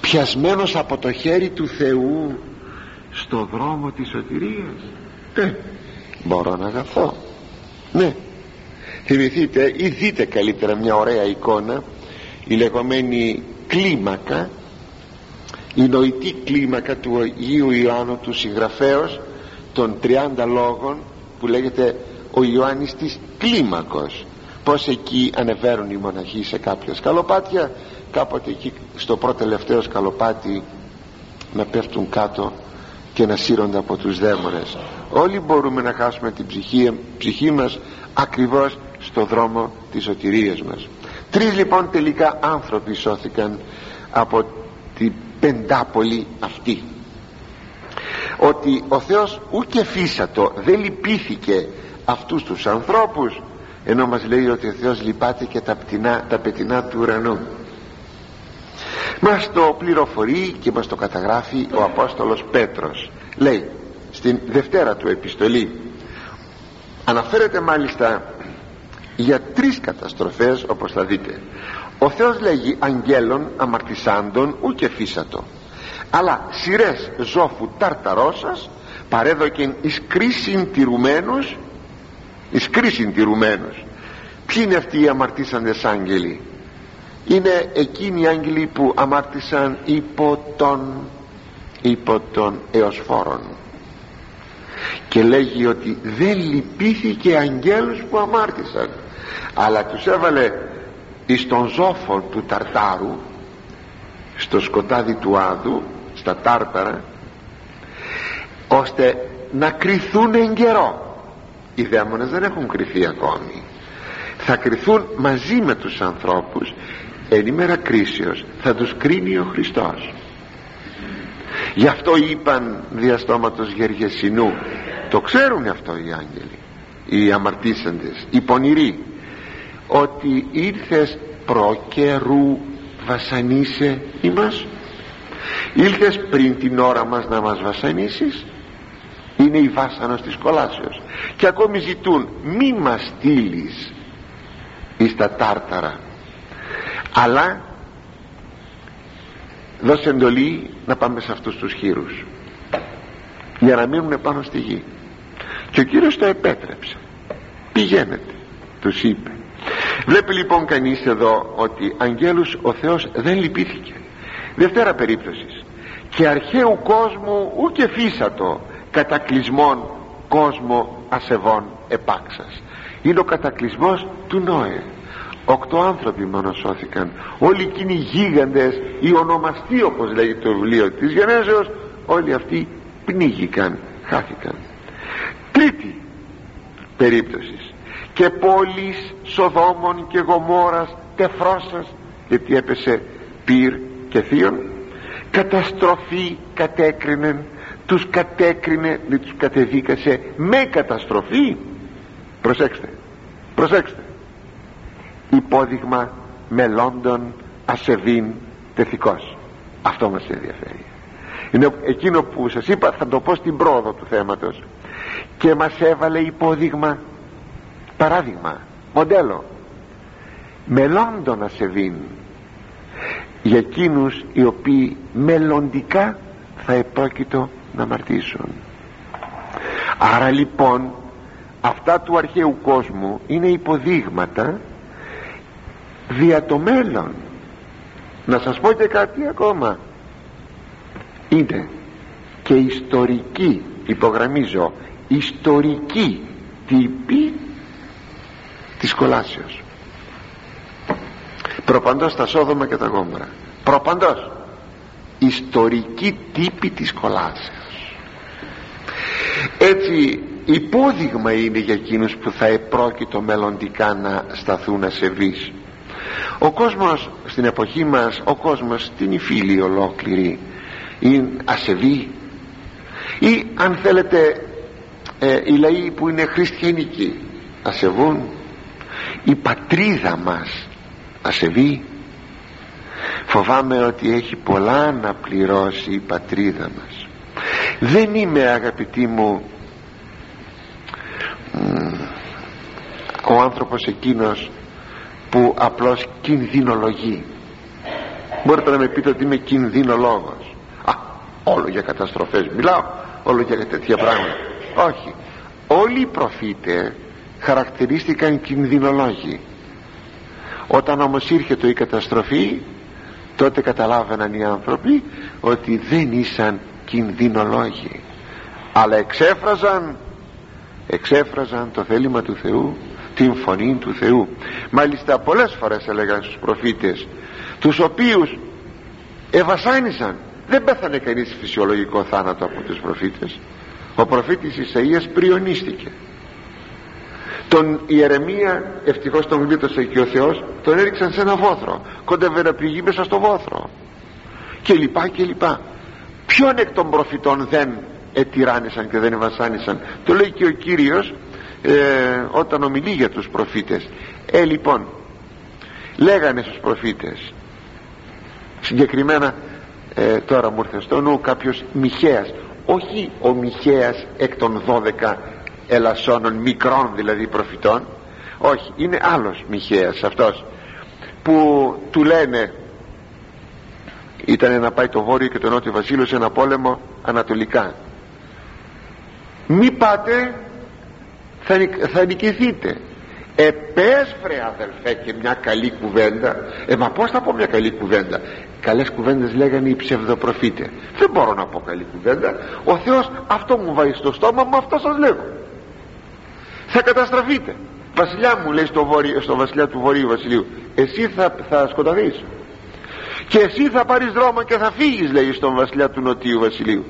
πιασμένος από το χέρι του Θεού στο δρόμο της σωτηρίας. Ναι μπορώ να χαθώ. Ναι. Θυμηθείτε ή δείτε καλύτερα μια ωραία εικόνα η λεγόμενη κλίμακα η νοητή κλίμακα του Αγίου Ιωάννου του συγγραφέως των 30 λόγων που λέγεται ο Ιωάννης της κλίμακος πως εκεί ανεβαίνουν οι μοναχοί σε κάποια σκαλοπάτια κάποτε εκεί στο πρώτο τελευταίο σκαλοπάτι να πέφτουν κάτω και να σύρονται από τους δαίμονες. Όλοι μπορούμε να χάσουμε την ψυχή, ψυχή μας ακριβώς στο δρόμο της σωτηρίας μας. Τρεις λοιπόν τελικά άνθρωποι σώθηκαν από την πεντάπολη αυτή. Ότι ο Θεός ούτε φύσατο δεν λυπήθηκε αυτούς τους ανθρώπους ενώ μας λέει ότι ο Θεός λυπάται και τα, πτηνά, τα πετεινά του ουρανού. Μας το πληροφορεί και μας το καταγράφει ο Απόστολος Πέτρος. Λέει στην δευτέρα του επιστολή αναφέρεται μάλιστα για τρεις καταστροφές όπως θα δείτε. Ο Θεός λέγει αγγέλων αμαρτησάντων ούτε φύσατο. Αλλά σειρές ζώφου ταρταρώσας παρέδοκεν εις κρίσιν τηρουμένους εις κρίσιν τηρουμένους ποιοι είναι αυτοί οι αμαρτήσαντες άγγελοι; Είναι εκείνοι οι άγγελοι που αμάρτησαν υπό τον υπό τον εωσφόρον. Και λέγει ότι δεν λυπήθηκε αγγέλους που αμάρτησαν αλλά τους έβαλε εις τον ζώφο του ταρτάρου στο σκοτάδι του Άδου στα τάρταρα ώστε να κρυθούν εν καιρό οι δαίμονες δεν έχουν κρυθεί ακόμη. Θα κρυθούν μαζί με τους ανθρώπους. Εν ημέρα κρίσεως θα τους κρίνει ο Χριστός. Γι' αυτό είπαν διαστόματος Γεργεσινού το ξέρουν αυτό οι άγγελοι οι αμαρτήσαντες οι πονηροί ότι ήρθες προκαιρού βασανίσε ημάς. Ήλθες πριν την ώρα μας να μας βασανίσεις είναι η βάσανος της κολάσεως. Και ακόμη ζητούν μη μας στείλεις εις τα τάρταρα αλλά δώσε εντολή να πάμε σε αυτούς τους χείρους για να μείνουν πάνω στη γη. Και ο Κύριος το επέτρεψε. Πηγαίνετε τους είπε. Βλέπει λοιπόν κανείς εδώ ότι αγγέλους ο Θεός δεν λυπήθηκε δευτέρα περίπτωσης. Και αρχαίου κόσμου ούτε φύσατο κατακλυσμών κόσμο ασεβών επάξας. Είναι ο κατακλυσμός του Νόε. Οκτώ άνθρωποι μόνο σώθηκαν. Όλοι εκείνοι οι γίγαντες οι ονομαστοί όπως λέει το βιβλίο της Γενέσεως όλοι αυτοί πνίγηκαν χάθηκαν. Τρίτη περίπτωσης. Και πόλεις Σοδόμων και Γομόρας τεφρόσας γιατί έπεσε πυρ και θείον καταστροφή κατέκρινε τους κατέκρινε δεν τους κατεδίκασε με καταστροφή. Προσέξτε προσέξτε. Υπόδειγμα μελώντων ασεβήν τεθικός. Αυτό μας ενδιαφέρει. Είναι εκείνο που σας είπα θα το πω στην πρόοδο του θέματος. Και μας έβαλε υπόδειγμα παράδειγμα μοντέλο. Μελώντων ασεβήν για εκείνους οι οποίοι μελλοντικά θα επρόκειτο να μαρτήσουν άρα λοιπόν αυτά του αρχαίου κόσμου είναι υποδείγματα δια το μέλλον. Να σας πω και κάτι ακόμα. Είναι και ιστορική υπογραμμίζω ιστορική τύπη της κολάσεως. Προπαντός τα Σόδομα και τα Γόμορα. Προπαντός. Ιστορική τύπη της κολάσεως έτσι υπόδειγμα είναι για εκείνους που θα επρόκειτο μελλοντικά να σταθούν ασεβείς. Ο κόσμος στην εποχή μας ο κόσμος την υφήλη ολόκληρη είναι ασεβή. Ή αν θέλετε ε, οι λαοί που είναι χριστιανικοί ασεβούν. Η πατρίδα μας ασεβεί. Φοβάμαι ότι έχει πολλά να πληρώσει η πατρίδα μας δεν είμαι αγαπητοί μου ο άνθρωπος εκείνος που απλώς κινδυνολογεί. Μπορείτε να με πείτε ότι είμαι κινδυνολόγος. Α, όλο για καταστροφές μιλάω όλο για τέτοια πράγματα. Όχι. Όλοι οι προφήτες χαρακτηρίστηκαν κινδυνολόγοι. Όταν όμως ήρθε το η καταστροφή τότε καταλάβαιναν οι άνθρωποι ότι δεν ήσαν κινδυνολόγοι. Αλλά εξέφραζαν εξέφραζαν το θέλημα του Θεού την φωνή του Θεού. Μάλιστα πολλές φορές έλεγαν στους προφήτες τους οποίους ευασάνισαν δεν πέθανε κανείς φυσιολογικό θάνατο από τους προφήτες. Ο προφήτης Ισαΐας πριονίστηκε. Τον Ιερεμία ευτυχώς τον γλίτωσε και ο Θεός τον έριξαν σε ένα βόθρο. Κόντευε να πληγεί μέσα στο βόθρο. Και λοιπά και λοιπά ποιον εκ των προφητών δεν ετυράνισαν και δεν ευασάνισαν το λέει και ο Κύριος ε, όταν ομιλεί για τους προφήτες. Ε λοιπόν λέγανε στους προφήτες συγκεκριμένα ε, τώρα μου ήρθε στο νου κάποιος Μιχαίας. Όχι ο Μιχαίας εκ των 12 ελασσόνων μικρών δηλαδή προφητών. Όχι είναι άλλος Μιχαίας αυτός που του λένε ήταν να πάει το βόρειο και το νότιο βασίλειο σε ένα πόλεμο ανατολικά. Μη πάτε θα, θα νικηθείτε. Επέσφρε αδελφέ και μια καλή κουβέντα. Ε μα πως θα πω μια καλή κουβέντα; Καλές κουβέντες λέγανε οι ψευδοπροφήτες. Δεν μπορώ να πω καλή κουβέντα. Ο Θεός αυτό μου βάζει στο στόμα μου αυτό σας λέγω. Θα καταστραφείτε. Βασιλιά μου λέει στο, βόρειο, στο βασιλιά του Βορείου Βασιλείου εσύ θα, θα σκοτωθείς και εσύ θα πάρεις δρόμο και θα φύγεις λέει στον βασιλιά του Νοτίου Βασιλείου.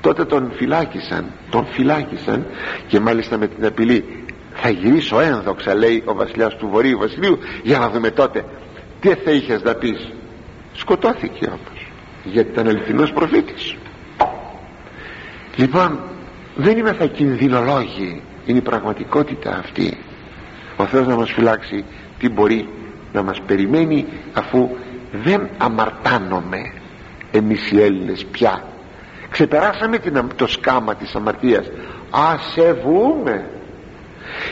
Τότε τον φυλάκισαν τον φυλάκισαν και μάλιστα με την απειλή θα γυρίσω ένδοξα λέει ο βασιλιάς του Βορείου Βασιλείου για να δούμε τότε τι θα είχες να πεις σκοτώθηκε όμως γιατί ήταν αληθινός προφήτης. Λοιπόν δεν είμαι θα κινδυνολόγοι είναι η πραγματικότητα αυτή. Ο Θεός να μας φυλάξει τι μπορεί να μας περιμένει αφού δεν αμαρτάνομαι εμείς οι Έλληνες πια. Ξεπεράσαμε την, το σκάμα της αμαρτίας. Ασεβούμε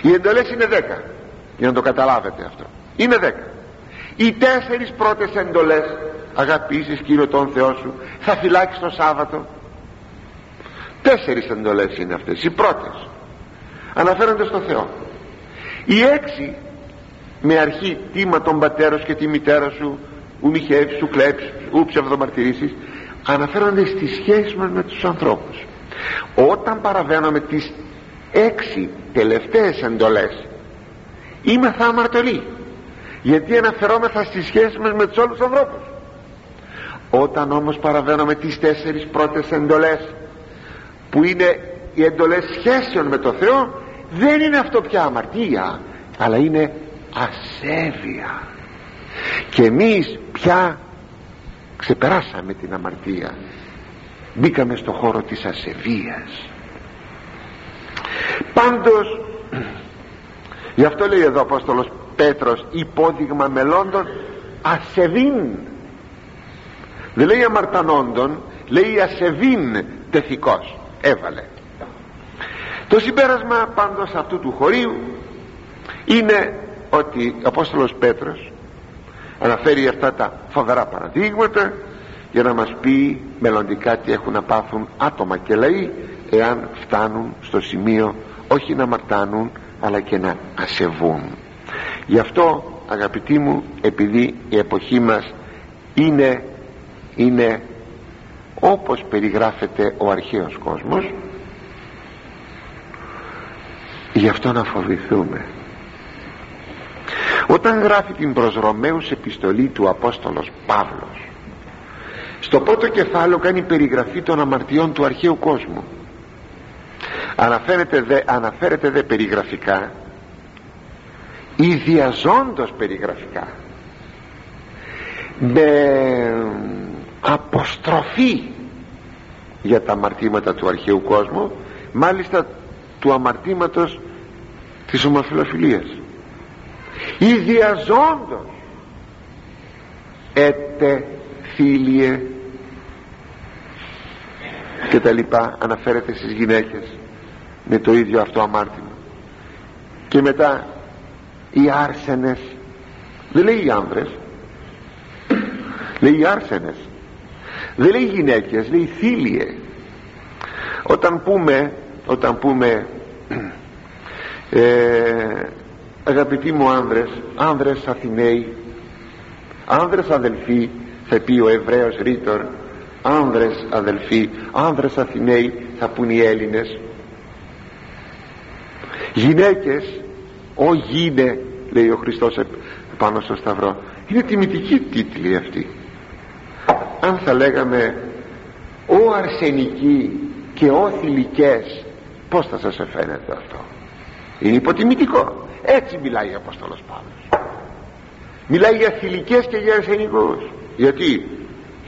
οι εντολές είναι δέκα για να το καταλάβετε αυτό. Είναι δέκα. Οι τέσσερις πρώτες εντολές αγαπήσεις Κύριο τον Θεό σου θα φυλάξεις το Σάββατο τέσσερις εντολές είναι αυτές οι πρώτες. Αναφέρονται στο Θεό. Οι έξι με αρχή τίμα τον πατέρα και τη μητέρα σου ου μοιχεύσεις, ου κλέψεις, ου ψευδομαρτυρήσεις. Αναφέρονται στις σχέσεις μας με τους ανθρώπους. Όταν παραβαίνουμε τις έξι τελευταίες εντολές είμαι θα αμαρτωλοί γιατί αναφερόμεθα στις σχέσεις μας με τους όλους τους ανθρώπους. Όταν όμως παραβαίνουμε τις τέσσερις πρώτες εντολές που είναι οι εντολές σχέσεων με το Θεό δεν είναι αυτό πια αμαρτία αλλά είναι ασέβεια και εμείς πια ξεπεράσαμε την αμαρτία. Μπήκαμε στο χώρο της ασεβίας. Πάντως γι' αυτό λέει εδώ ο Απόστολος Πέτρος υπόδειγμα μελώντων ασεβήν δεν λέει αμαρτανόντων λέει ασεβήν τεθικός έβαλε. Το συμπέρασμα πάντως αυτού του χωρίου είναι ότι ο Απόστολος Πέτρος αναφέρει αυτά τα φοβερά παραδείγματα για να μας πει μελλοντικά τι έχουν να πάθουν άτομα και λαοί εάν φτάνουν στο σημείο όχι να μαρτάνουν αλλά και να ασεβούν. Γι' αυτό αγαπητοί μου επειδή η εποχή μας είναι είναι όπως περιγράφεται ο αρχαίος κόσμος γι' αυτό να φοβηθούμε όταν γράφει την προς Ρωμαίους επιστολή του Απόστολος Παύλος στο πρώτο κεφάλαιο κάνει περιγραφή των αμαρτιών του αρχαίου κόσμου. Αναφέρεται δε, αναφέρεται δε περιγραφικά ιδιαζόντως περιγραφικά με αποστροφή για τα αμαρτήματα του αρχαίου κόσμου μάλιστα του αμαρτήματος της ομοφιλοφιλίας ιδιαζόντος έτε φίλιε. Και τα λοιπά. Αναφέρεται στις γυναίκες με το ίδιο αυτό αμάρτημα. Και μετά οι άρσενες. Δεν λέει οι άνδρες. Λέει οι άρσενες. Δεν λέει γυναίκες λέει θύλιε όταν πούμε όταν πούμε ε, αγαπητοί μου άνδρες άνδρες Αθηναίοι άνδρες αδελφοί θα πει ο Εβραίος ρήτορ άνδρες αδελφοί άνδρες Αθηναίοι θα πούν οι Έλληνες. Γυναίκες ο γίνε λέει ο Χριστός πάνω στο Σταυρό. Είναι τιμητική τίτλη αυτή αν θα λέγαμε ο αρσενικοί και ο θηλυκές πως θα σας εφαίνεται αυτό. Είναι υποτιμητικό έτσι μιλάει ο Απόστολος Παύλος. Μιλάει για θηλυκές και για αρσενικούς. Γιατί;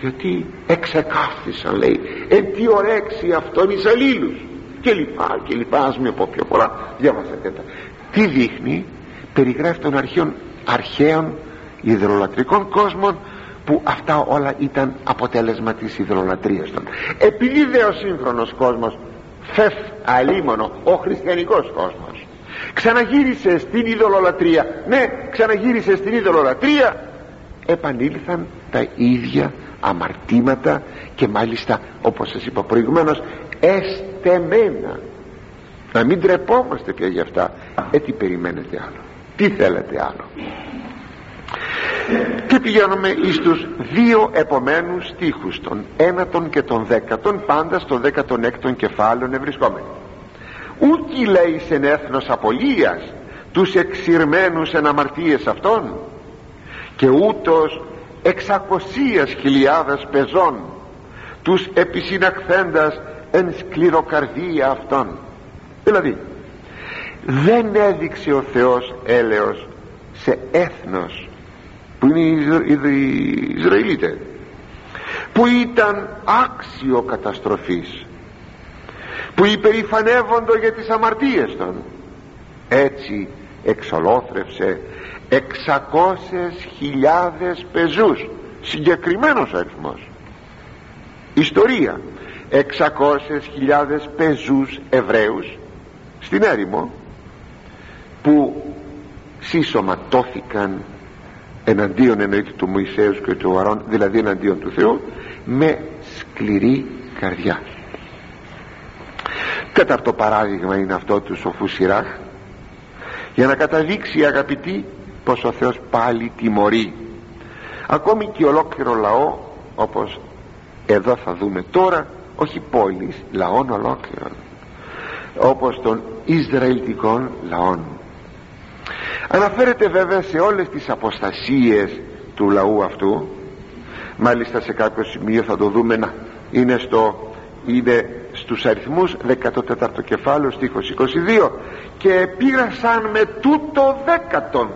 Γιατί εξεκάφθησαν λέει εν τι ορέξει αυτόν εις αλλήλους και λοιπά και λοιπά ας μην πω πιο πολλά. Διάβασατε τα. Τι δείχνει; Περιγράφει των αρχαίων αρχαίων υδρολατρικών κόσμων που αυτά όλα ήταν αποτέλεσμα της υδρολατρίας των. Επειδή δε ο σύγχρονος κόσμος φεφ αλίμονο ο χριστιανικός κόσμος ξαναγύρισε στην ειδωλολατρία ναι ξαναγύρισε στην ειδωλολατρία επανήλθαν τα ίδια αμαρτήματα και μάλιστα όπως σας είπα προηγουμένως εστεμένα. Να μην τρεπόμαστε πια γι' αυτά. Ε τι περιμένετε άλλο. Τι θέλετε άλλο. Και πηγαίνουμε εις τους δύο επομένους στίχους των ένατον και των δέκατον πάντα στο δέκατον έκτον κεφάλαιο ευρισκόμενοι ούκοι λέει σε έθνος απολίας τους εξηρμένους εν αμαρτίες αυτών. Και ούτως εξακοσίας χιλιάδες πεζών τους επισυναχθέντας εν σκληροκαρδία αυτών. Δηλαδή δεν έδειξε ο Θεός έλεος σε έθνος που είναι οι Ισραηλίτες που ήταν άξιο καταστροφής που υπερηφανεύοντο για τις αμαρτίες των. Έτσι εξολόθρευσε εξακόσες χιλιάδες πεζούς συγκεκριμένος αριθμός. Ιστορία εξακόσες χιλιάδες πεζούς Εβραίους στην έρημο που συσσωματώθηκαν εναντίον εννοείται του Μωυσέως και του Αρών δηλαδή εναντίον του Θεού με σκληρή καρδιά τέταρτο παράδειγμα είναι αυτό του σοφού Σιράχ για να καταδείξει αγαπητοί πως ο Θεός πάλι τιμωρεί. Ακόμη και ολόκληρο λαό όπως εδώ θα δούμε τώρα όχι πόλεις λαών ολόκληρων όπως των Ισραηλτικών λαών. Αναφέρεται βέβαια σε όλες τις αποστασίες του λαού αυτού. Μάλιστα σε κάποιο σημείο θα το δούμε να είναι στο είναι στους αριθμούς 14ο κεφάλαιο στίχος 22 και πήρασαν με τούτο δέκατον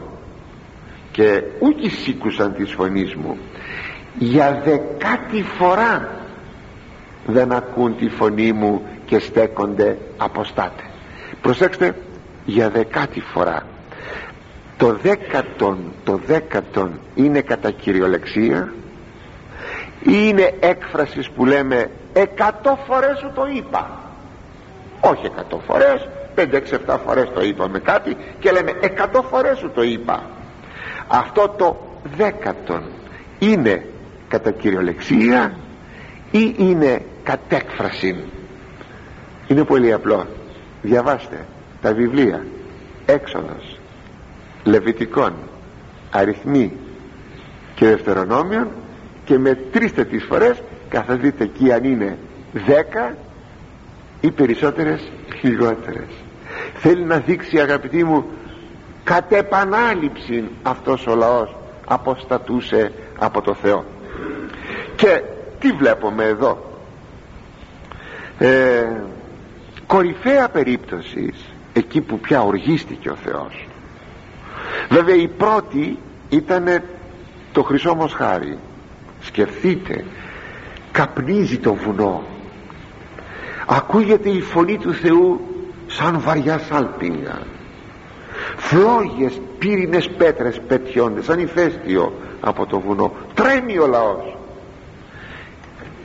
και ούκοι σήκουσαν της φωνής μου. Για δεκάτη φορά δεν ακούν τη φωνή μου και στέκονται αποστάτες προσέξτε για δεκάτη φορά το δέκατον το δέκατον είναι κατά κυριολεξία ή είναι έκφρασης που λέμε εκατό φορές σου το είπα. Όχι εκατό φορές πέντε, έξι, εφτά φορές το είπαμε κάτι και λέμε εκατό φορές σου το είπα. Αυτό το δέκατον είναι κατά κυριολεξία ή είναι κατέκφραση; Είναι πολύ απλό. Διαβάστε τα βιβλία. Έξοδος λεβιτικών αριθμοί και δευτερονόμιων και μετρήστε τις φορές καθώ δείτε εκεί αν είναι δέκα ή περισσότερες λιγότερες θέλει να δείξει αγαπητοί μου κατ' επανάληψη αυτός ο λαός αποστατούσε από το Θεό. Και τι βλέπουμε εδώ; Ε, κορυφαία περίπτωση εκεί που πια οργίστηκε ο Θεός. Βέβαια η πρώτη ήταν το χρυσό μοσχάρι. Σκεφτείτε καπνίζει το βουνό. Ακούγεται η φωνή του Θεού σαν βαριά σάλπιγγα. Φλόγες πύρινες πέτρες πετιώνται σαν ηφαίστειο από το βουνό. Τρέμει ο λαός.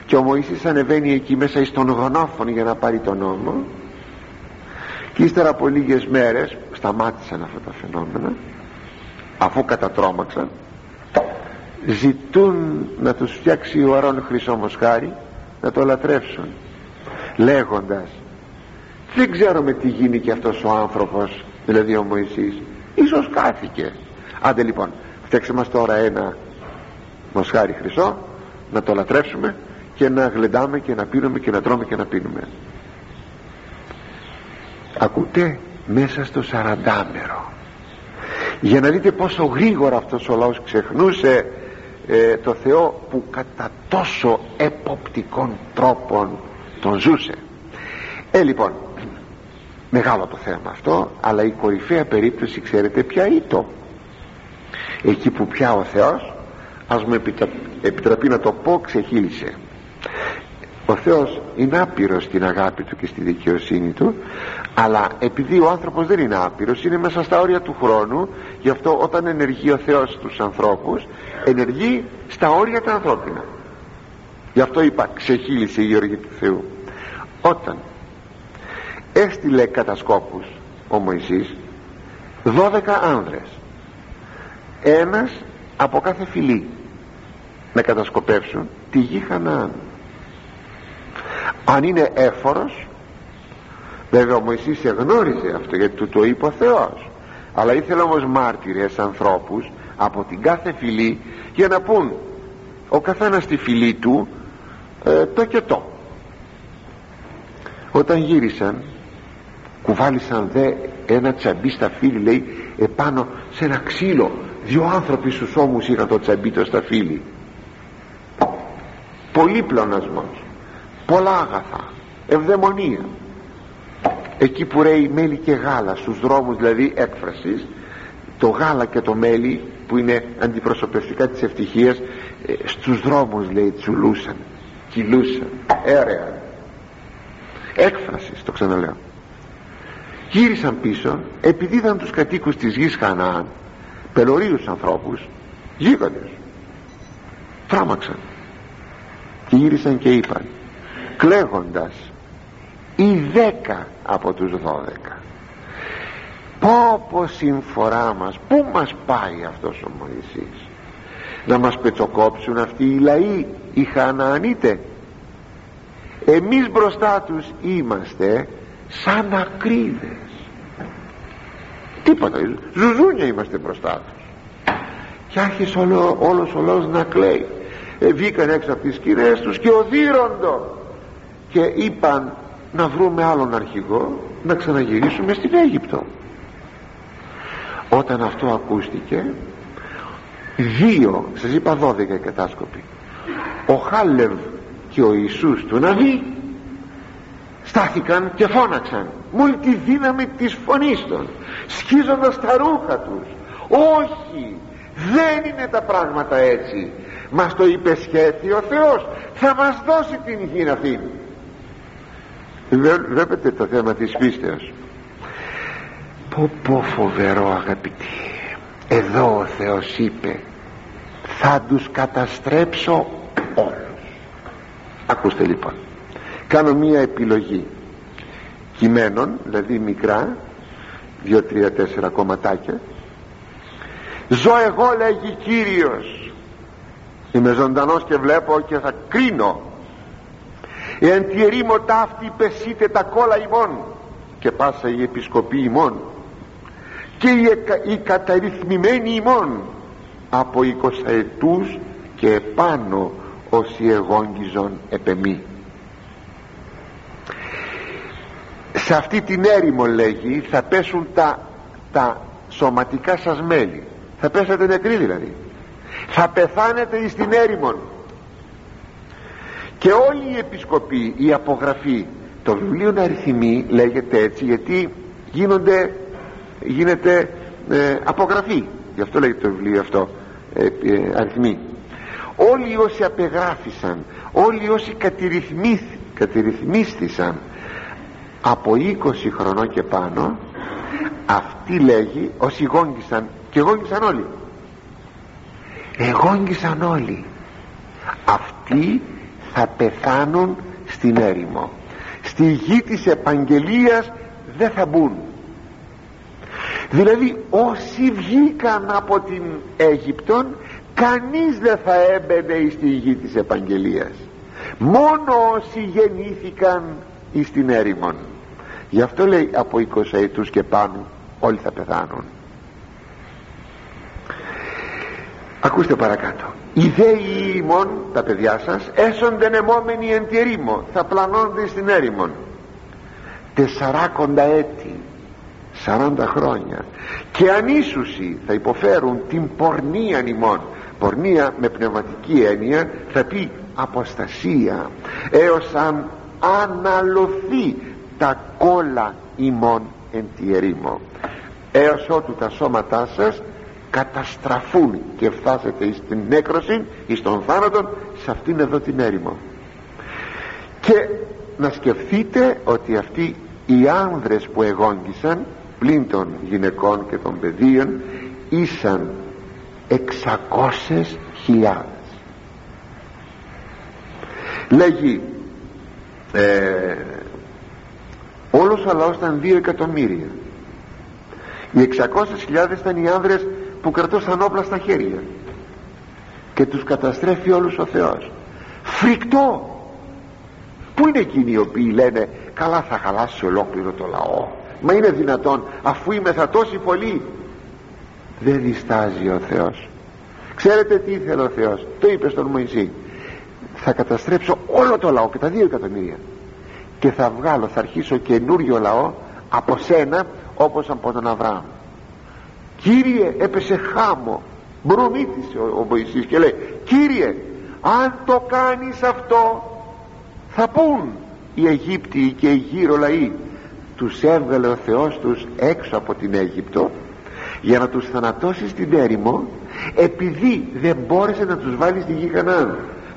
Και ο Μωυσής ανεβαίνει εκεί μέσα στον γονόφωνο για να πάρει τον νόμο. Και ύστερα από λίγες μέρες σταμάτησαν αυτά τα φαινόμενα αφού κατατρώμαξαν ζητούν να τους φτιάξει ο Αρών Χρυσό Μοσχάρι να το λατρεύσουν λέγοντας δεν ξέρουμε τι γίνει και αυτός ο άνθρωπος δηλαδή ο Μωυσής ίσως κάθηκε άντε λοιπόν φτιάξε μας τώρα ένα μοσχάρι χρυσό να το λατρεύσουμε και να γλεντάμε και να πίνουμε και να τρώμε και να πίνουμε. Ακούτε μέσα στο σαραντάμερο. Για να δείτε πόσο γρήγορα αυτός ο λαός ξεχνούσε ε, το Θεό που κατά τόσο εποπτικών τρόπων τον ζούσε. Ε λοιπόν μεγάλο το θέμα αυτό αλλά η κορυφαία περίπτωση ξέρετε ποια ήταν εκεί που πια ο Θεός ας μου επιτραπεί να το πω ξεχύλισε. Ο Θεός είναι άπειρος στην αγάπη του και στη δικαιοσύνη του αλλά επειδή ο άνθρωπος δεν είναι άπειρος είναι μέσα στα όρια του χρόνου γι' αυτό όταν ενεργεί ο Θεός στους ανθρώπους ενεργεί στα όρια τα ανθρώπινα. Γι' αυτό είπα ξεχύλισε η οργή του Θεού. Όταν έστειλε κατασκόπους ο Μωυσής 12 άνδρες ένας από κάθε φυλή να κατασκοπεύσουν τη γη Χαναάν αν είναι έφορος βέβαια ο Μωυσής εγνώριζε αυτό γιατί του το είπε ο Θεός. Αλλά ήθελε όμως μάρτυρες ανθρώπους από την κάθε φυλή για να πούν ο καθένας στη φυλή του ε, το και το όταν γύρισαν κουβάλισαν δε ένα τσαμπί στα φύλλη λέει επάνω σε ένα ξύλο δύο άνθρωποι στους ώμους είχαν το τσαμπί το στα φύλλη πολύ πλονασμός πολλά αγαθά ευδαιμονία εκεί που ρέει μέλι και γάλα στους δρόμους δηλαδή έκφρασης το γάλα και το μέλι που είναι αντιπροσωπευτικά της ευτυχίας ε, στους δρόμους λέει τσουλούσαν κυλούσαν έρεαν. Έκφρασης το ξαναλέω. Γύρισαν πίσω επειδή είδαν τους κατοίκους της γης Χαναάν πελωρίους ανθρώπους γίγαντες. Τράμαξαν και γύρισαν και είπαν κλαίγοντας οι δέκα από τους δώδεκα. Πω πως συμφορά μας πού μας πάει αυτός ο Μωυσής; Να μας πετσοκόψουν αυτοί οι λαοί οι Χαναανίτες; Εμείς μπροστά τους είμαστε σαν ακρίδες. Τίποτα ζουζούνια είμαστε μπροστά τους. Και άρχισε όλο, όλος ο λαός να κλαίει. Ε, βγήκαν έξω από τις σκηνές τους και οδύροντο. Και είπαν να βρούμε άλλον αρχηγό να ξαναγυρίσουμε στην Αίγυπτο. Όταν αυτό ακούστηκε δύο σας είπα δώδεκα κατάσκοποι ο Χάλευ και ο Ιησούς του Ναβί στάθηκαν και φώναξαν με όλη τη δύναμη της φωνής των σχίζοντας τα ρούχα τους όχι δεν είναι τα πράγματα έτσι μας το υπεσχέθη ο Θεός θα μας δώσει την γη αυτή βλέπετε το θέμα της πίστεως. Πω πω φοβερό αγαπητοί εδώ ο Θεός είπε θα τους καταστρέψω όλους ακούστε λοιπόν. Κάνω μία επιλογή. Κειμένων δηλαδή μικρά δύο τρία τέσσερα κομματάκια. Ζω εγώ λέγει Κύριος. Είμαι ζωντανός και βλέπω και θα κρίνω εάν τη ερήμο ταύτη πεσείτε τα κόλλα ημών και πάσα η επισκοπή ημών και η, η καταρρυθμημένη ημών από 20 ετούς και επάνω όσοι εγόγγιζον επεμή σε αυτή την έρημο λέγει θα πέσουν τα, τα σωματικά σας μέλη. Θα πέσετε νεκροί δηλαδή. Θα πεθάνετε εις την έρημον και όλη η επισκοπή η απογραφή το βιβλίο αριθμοί λέγεται έτσι γιατί γίνονται γίνεται ε, απογραφή. Γι' αυτό λέγεται το βιβλίο αυτό ε, ε, αριθμοί. Όλοι όσοι απεγράφησαν όλοι όσοι κατηρυθμίστησαν από 20 χρονών και πάνω αυτοί λέγει όσοι γόγγισαν και γόγγισαν όλοι. Εγόγγισαν όλοι. Αυτοί θα πεθάνουν στην έρημο. Στη γη της επαγγελίας δεν θα μπουν. Δηλαδή όσοι βγήκαν από την Αίγυπτον κανείς δεν θα έμπαινε στη γη της επαγγελίας. Μόνο όσοι γεννήθηκαν εις την έρημον. Γι' αυτό λέει από 20 ετούς και πάνω όλοι θα πεθάνουν ακούστε παρακάτω. Οι δέοι ημών τα παιδιά σας έσονται νεμόμενοι εν τη ερήμο θα πλανώνται στην έρημον. Τεσσαράκοντα έτη 40 χρόνια. Και ανίσουσοι θα υποφέρουν την πορνεία ημών πορνεία με πνευματική έννοια θα πει αποστασία έως αν αναλωθεί τα κόλλα ημών εν τη ερήμο έως ότου τα σώματά σας καταστραφούν και φτάσετε στην νέκρωση ή στον θάνατο σε αυτήν εδώ την έρημο. Και να σκεφτείτε ότι αυτοί οι άνδρες που εγόγγισαν πλην των γυναικών και των παιδίων ήσαν εξακόσες χιλιάδες. Λέγει ε, όλος ο λαός ήταν δύο εκατομμύρια. Οι 600.000 ήταν οι άνδρες που κρατούσαν όπλα στα χέρια. Και τους καταστρέφει όλους ο Θεός. Φρικτό! Πού είναι εκείνοι οι οποίοι λένε καλά θα χαλάσει ολόκληρο το λαό. Μα είναι δυνατόν αφού είμαι θα τόσοι πολλοί δεν διστάζει ο Θεός. Ξέρετε τι ήθελε ο Θεός. Το είπε στον Μωυσή. Θα καταστρέψω όλο το λαό και τα δύο εκατομμύρια. Και θα βγάλω θα αρχίσω καινούριο λαό από σένα όπως από τον Αβραάμ Κύριε έπεσε χάμο μπρομίτησε ο, ο Μωυσής και λέει Κύριε αν το κάνεις αυτό θα πούν οι Αιγύπτιοι και οι γύρω λαοί τους έβγαλε ο Θεός τους έξω από την Αίγυπτο για να τους θανατώσει στην έρημο επειδή δεν μπόρεσε να τους βάλει στη γη Κανaan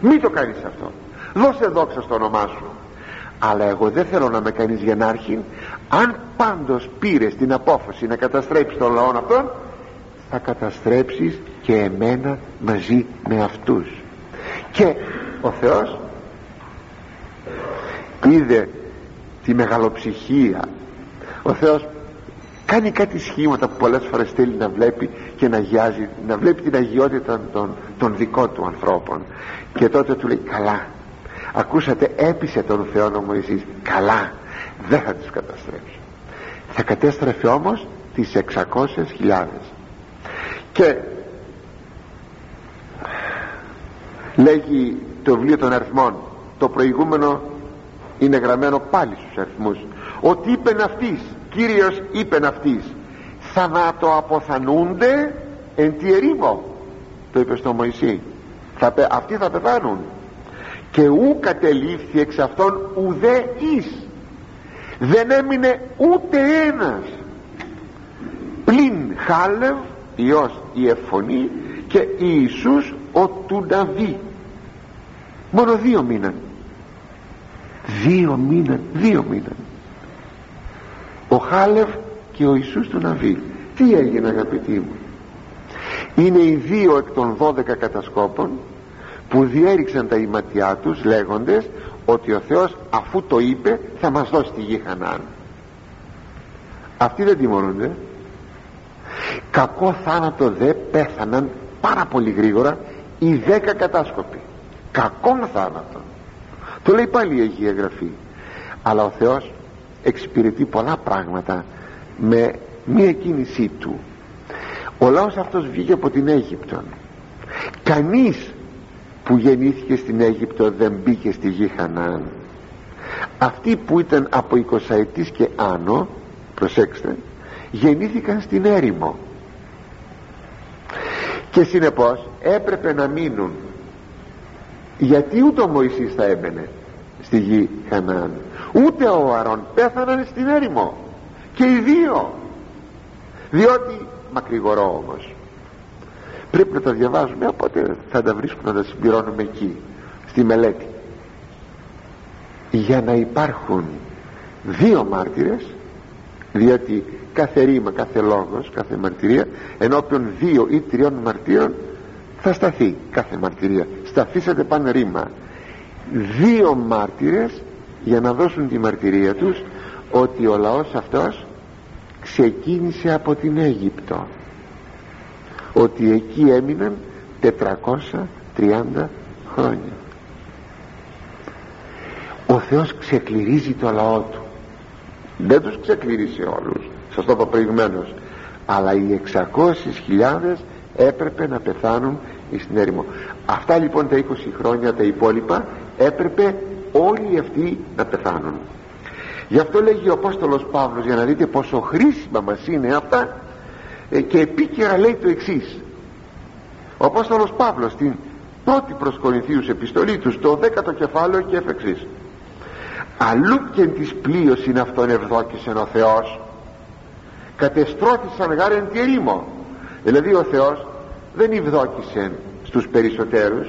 μην το κάνεις αυτό. Δώσε δόξα στο όνομά σου. Αλλά εγώ δεν θέλω να με κάνεις γενάρχη αν πάντως πήρες την απόφαση να καταστρέψεις τον λαό αυτόν θα καταστρέψεις και εμένα μαζί με αυτούς. Και ο Θεός είδε τη μεγαλοψυχία. Ο Θεός κάνει κάτι σχήματα που πολλές φορές θέλει να βλέπει και να γιάζει να βλέπει την αγιότητα των, των δικών του ανθρώπων. Και τότε του λέει καλά ακούσατε έπεισε τον Θεό ο Μωυσής καλά δεν θα τους καταστρέψει. Θα κατέστρεφε όμως τις 600.000 και λέγει το βιβλίο των αριθμών. Το προηγούμενο είναι γραμμένο πάλι στους αριθμούς. Ότι είπεν αυτής Κύριος είπεν αυτής θανάτο αποθανούνται εν τη ερήμο το είπε στο Μωυσή. Θα, αυτοί θα πεθάνουν και ου κατελήφθη εξ αυτών ουδέ εις δεν έμεινε ούτε ένας. Πλην Χάλευ Υιός η Εφωνή και Ιησούς ο του Ναβί. Μόνο δύο μήναν. Δύο μήναν δύο μήναν. Ο Χάλευ και ο Ιησούς του Ναβί. Τι έγινε αγαπητοί μου; Είναι οι δύο εκ των δώδεκα κατασκόπων που διέριξαν τα ηματιά τους λέγοντες ότι ο Θεός αφού το είπε θα μας δώσει τη γη Χανάν. Αυτοί δεν τιμωρούνται. Κακό θάνατο δε πέθαναν πάρα πολύ γρήγορα οι δέκα κατάσκοποι. Κακόν θάνατο. Το λέει πάλι η Αγία Γραφή. Αλλά ο Θεός εξυπηρετεί πολλά πράγματα με μία κίνησή του. Ο λαός αυτός βγήκε από την Αίγυπτο κανείς που γεννήθηκε στην Αίγυπτο δεν μπήκε στη γη Χανάν. Αυτοί που ήταν από 20 ετής και άνω προσέξτε γεννήθηκαν στην έρημο. Και συνεπώς έπρεπε να μείνουν. Γιατί ούτε ο Μωυσής θα έμπαινε στη γη Χανάν ούτε ο Αρών πέθαναν στην έρημο. Και οι δύο. Διότι μακρηγορώ όμως πρέπει να τα διαβάζουμε οπότε θα τα βρίσκουμε να τα συμπληρώνουμε εκεί στη μελέτη. Για να υπάρχουν δύο μάρτυρες διότι κάθε ρήμα, κάθε λόγος, κάθε μαρτυρία ενώπιον δύο ή τριών μαρτύρων θα σταθεί κάθε μαρτυρία. Σταθήσατε πάνε ρήμα. Δύο μάρτυρες για να δώσουν τη μαρτυρία τους ότι ο λαός αυτός ξεκίνησε από την Αίγυπτο ότι εκεί έμειναν 430 χρόνια. Ο Θεός ξεκληρίζει το λαό του. Δεν τους ξεκληρίσει όλους σας το είπα προηγουμένως αλλά οι 600.000 έπρεπε να πεθάνουν στην έρημο. Αυτά λοιπόν τα 20 χρόνια τα υπόλοιπα έπρεπε όλοι αυτοί να πεθάνουν. Γι' αυτό λέγει ο Απόστολος Παύλος για να δείτε πόσο χρήσιμα μας είναι αυτά ε, και επίκαιρα λέει το εξής. ο Απόστολος Παύλος στην πρώτη προς Κορινθίους επιστολή του στο 10ο κεφάλαιο και εφ' αλλού και της πλοίωσιν αυτόν ευδόκησεν ο Θεός κατεστρώθησαν γάρεν τη ερήμο. Δηλαδή ο Θεός δεν ευδόκησε στους περισσότερους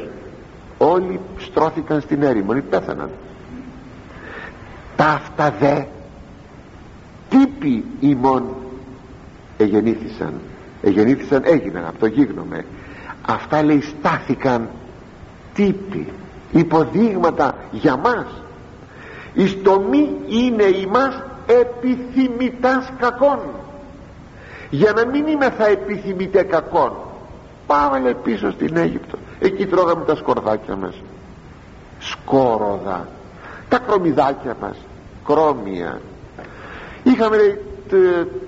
όλοι στρώθηκαν στην έρημο ή πέθαναν. Ταύτα δε τύποι ημών εγεννήθησαν. Εγεννήθησαν έγιναν από το γίγνομε αυτά λέει στάθηκαν τύποι υποδείγματα για μας. Εις το μη είναι ημάς επιθυμητάς κακών. Για να μην είμαι θα επιθυμητέ κακών. Πάμε πίσω στην Αίγυπτο. Εκεί τρώγαμε τα σκορδάκια μας. Σκόροδα. Τα κρομιδάκια μας. Κρόμια. Είχαμε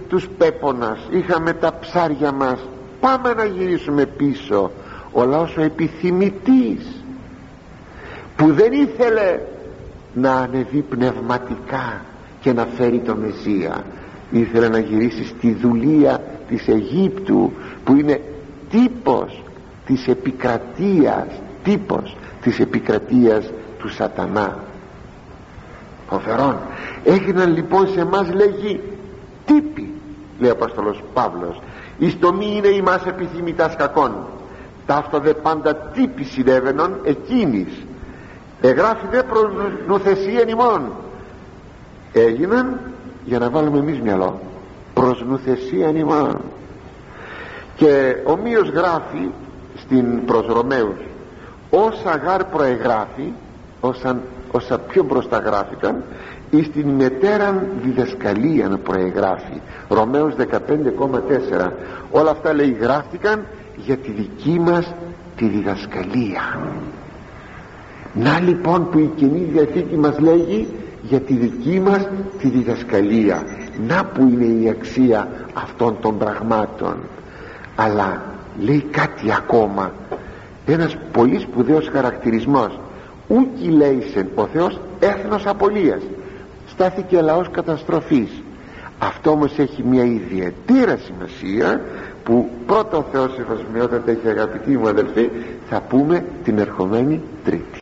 τους πέπονας είχαμε τα ψάρια μας. Πάμε να γυρίσουμε πίσω. Ο λαός ο επιθυμητής που δεν ήθελε να ανεβεί πνευματικά και να φέρει το Μεσσία. Ήθελε να γυρίσει στη δουλεία της Αιγύπτου που είναι τύπος της επικρατείας τύπος της επικρατείας του σατανά. Φοβερόν έγιναν λοιπόν σε εμάς λέγει τύποι λέει ο Απόστολος Παύλος. Εις το μη είναι ημάς επιθυμητάς κακών. Ταύτο δε πάντα τύποι συνέβαινον εκείνης. Εγγράφει δε νουθεσίαν ημών έγιναν για να βάλουμε εμείς μυαλό νουθεσίαν ημών. Και ομοίως γράφει στην προς Ρωμαίους όσα γάρ προεγράφει όσα, όσα πιο μπροστά γράφηκαν εις την μετέραν διδασκαλία να προεγράφει. Ρωμαίους 15,4 όλα αυτά λέει γράφτηκαν για τη δική μας τη διδασκαλία. Να λοιπόν που η Κοινή Διαθήκη μας λέγει για τη δική μας τη διδασκαλία. Να που είναι η αξία αυτών των πραγμάτων. Αλλά λέει κάτι ακόμα. Ένας πολύ σπουδαίος χαρακτηρισμός. Ούκι λέησεν ο Θεός έθνος απολίας στάθηκε λαός καταστροφής. Αυτό όμως έχει μια ιδιαίτερα σημασία που πρώτο ο Θεός εφασμιότατα έχει αγαπητοί μου αδελφοί θα πούμε την ερχομένη Τρίτη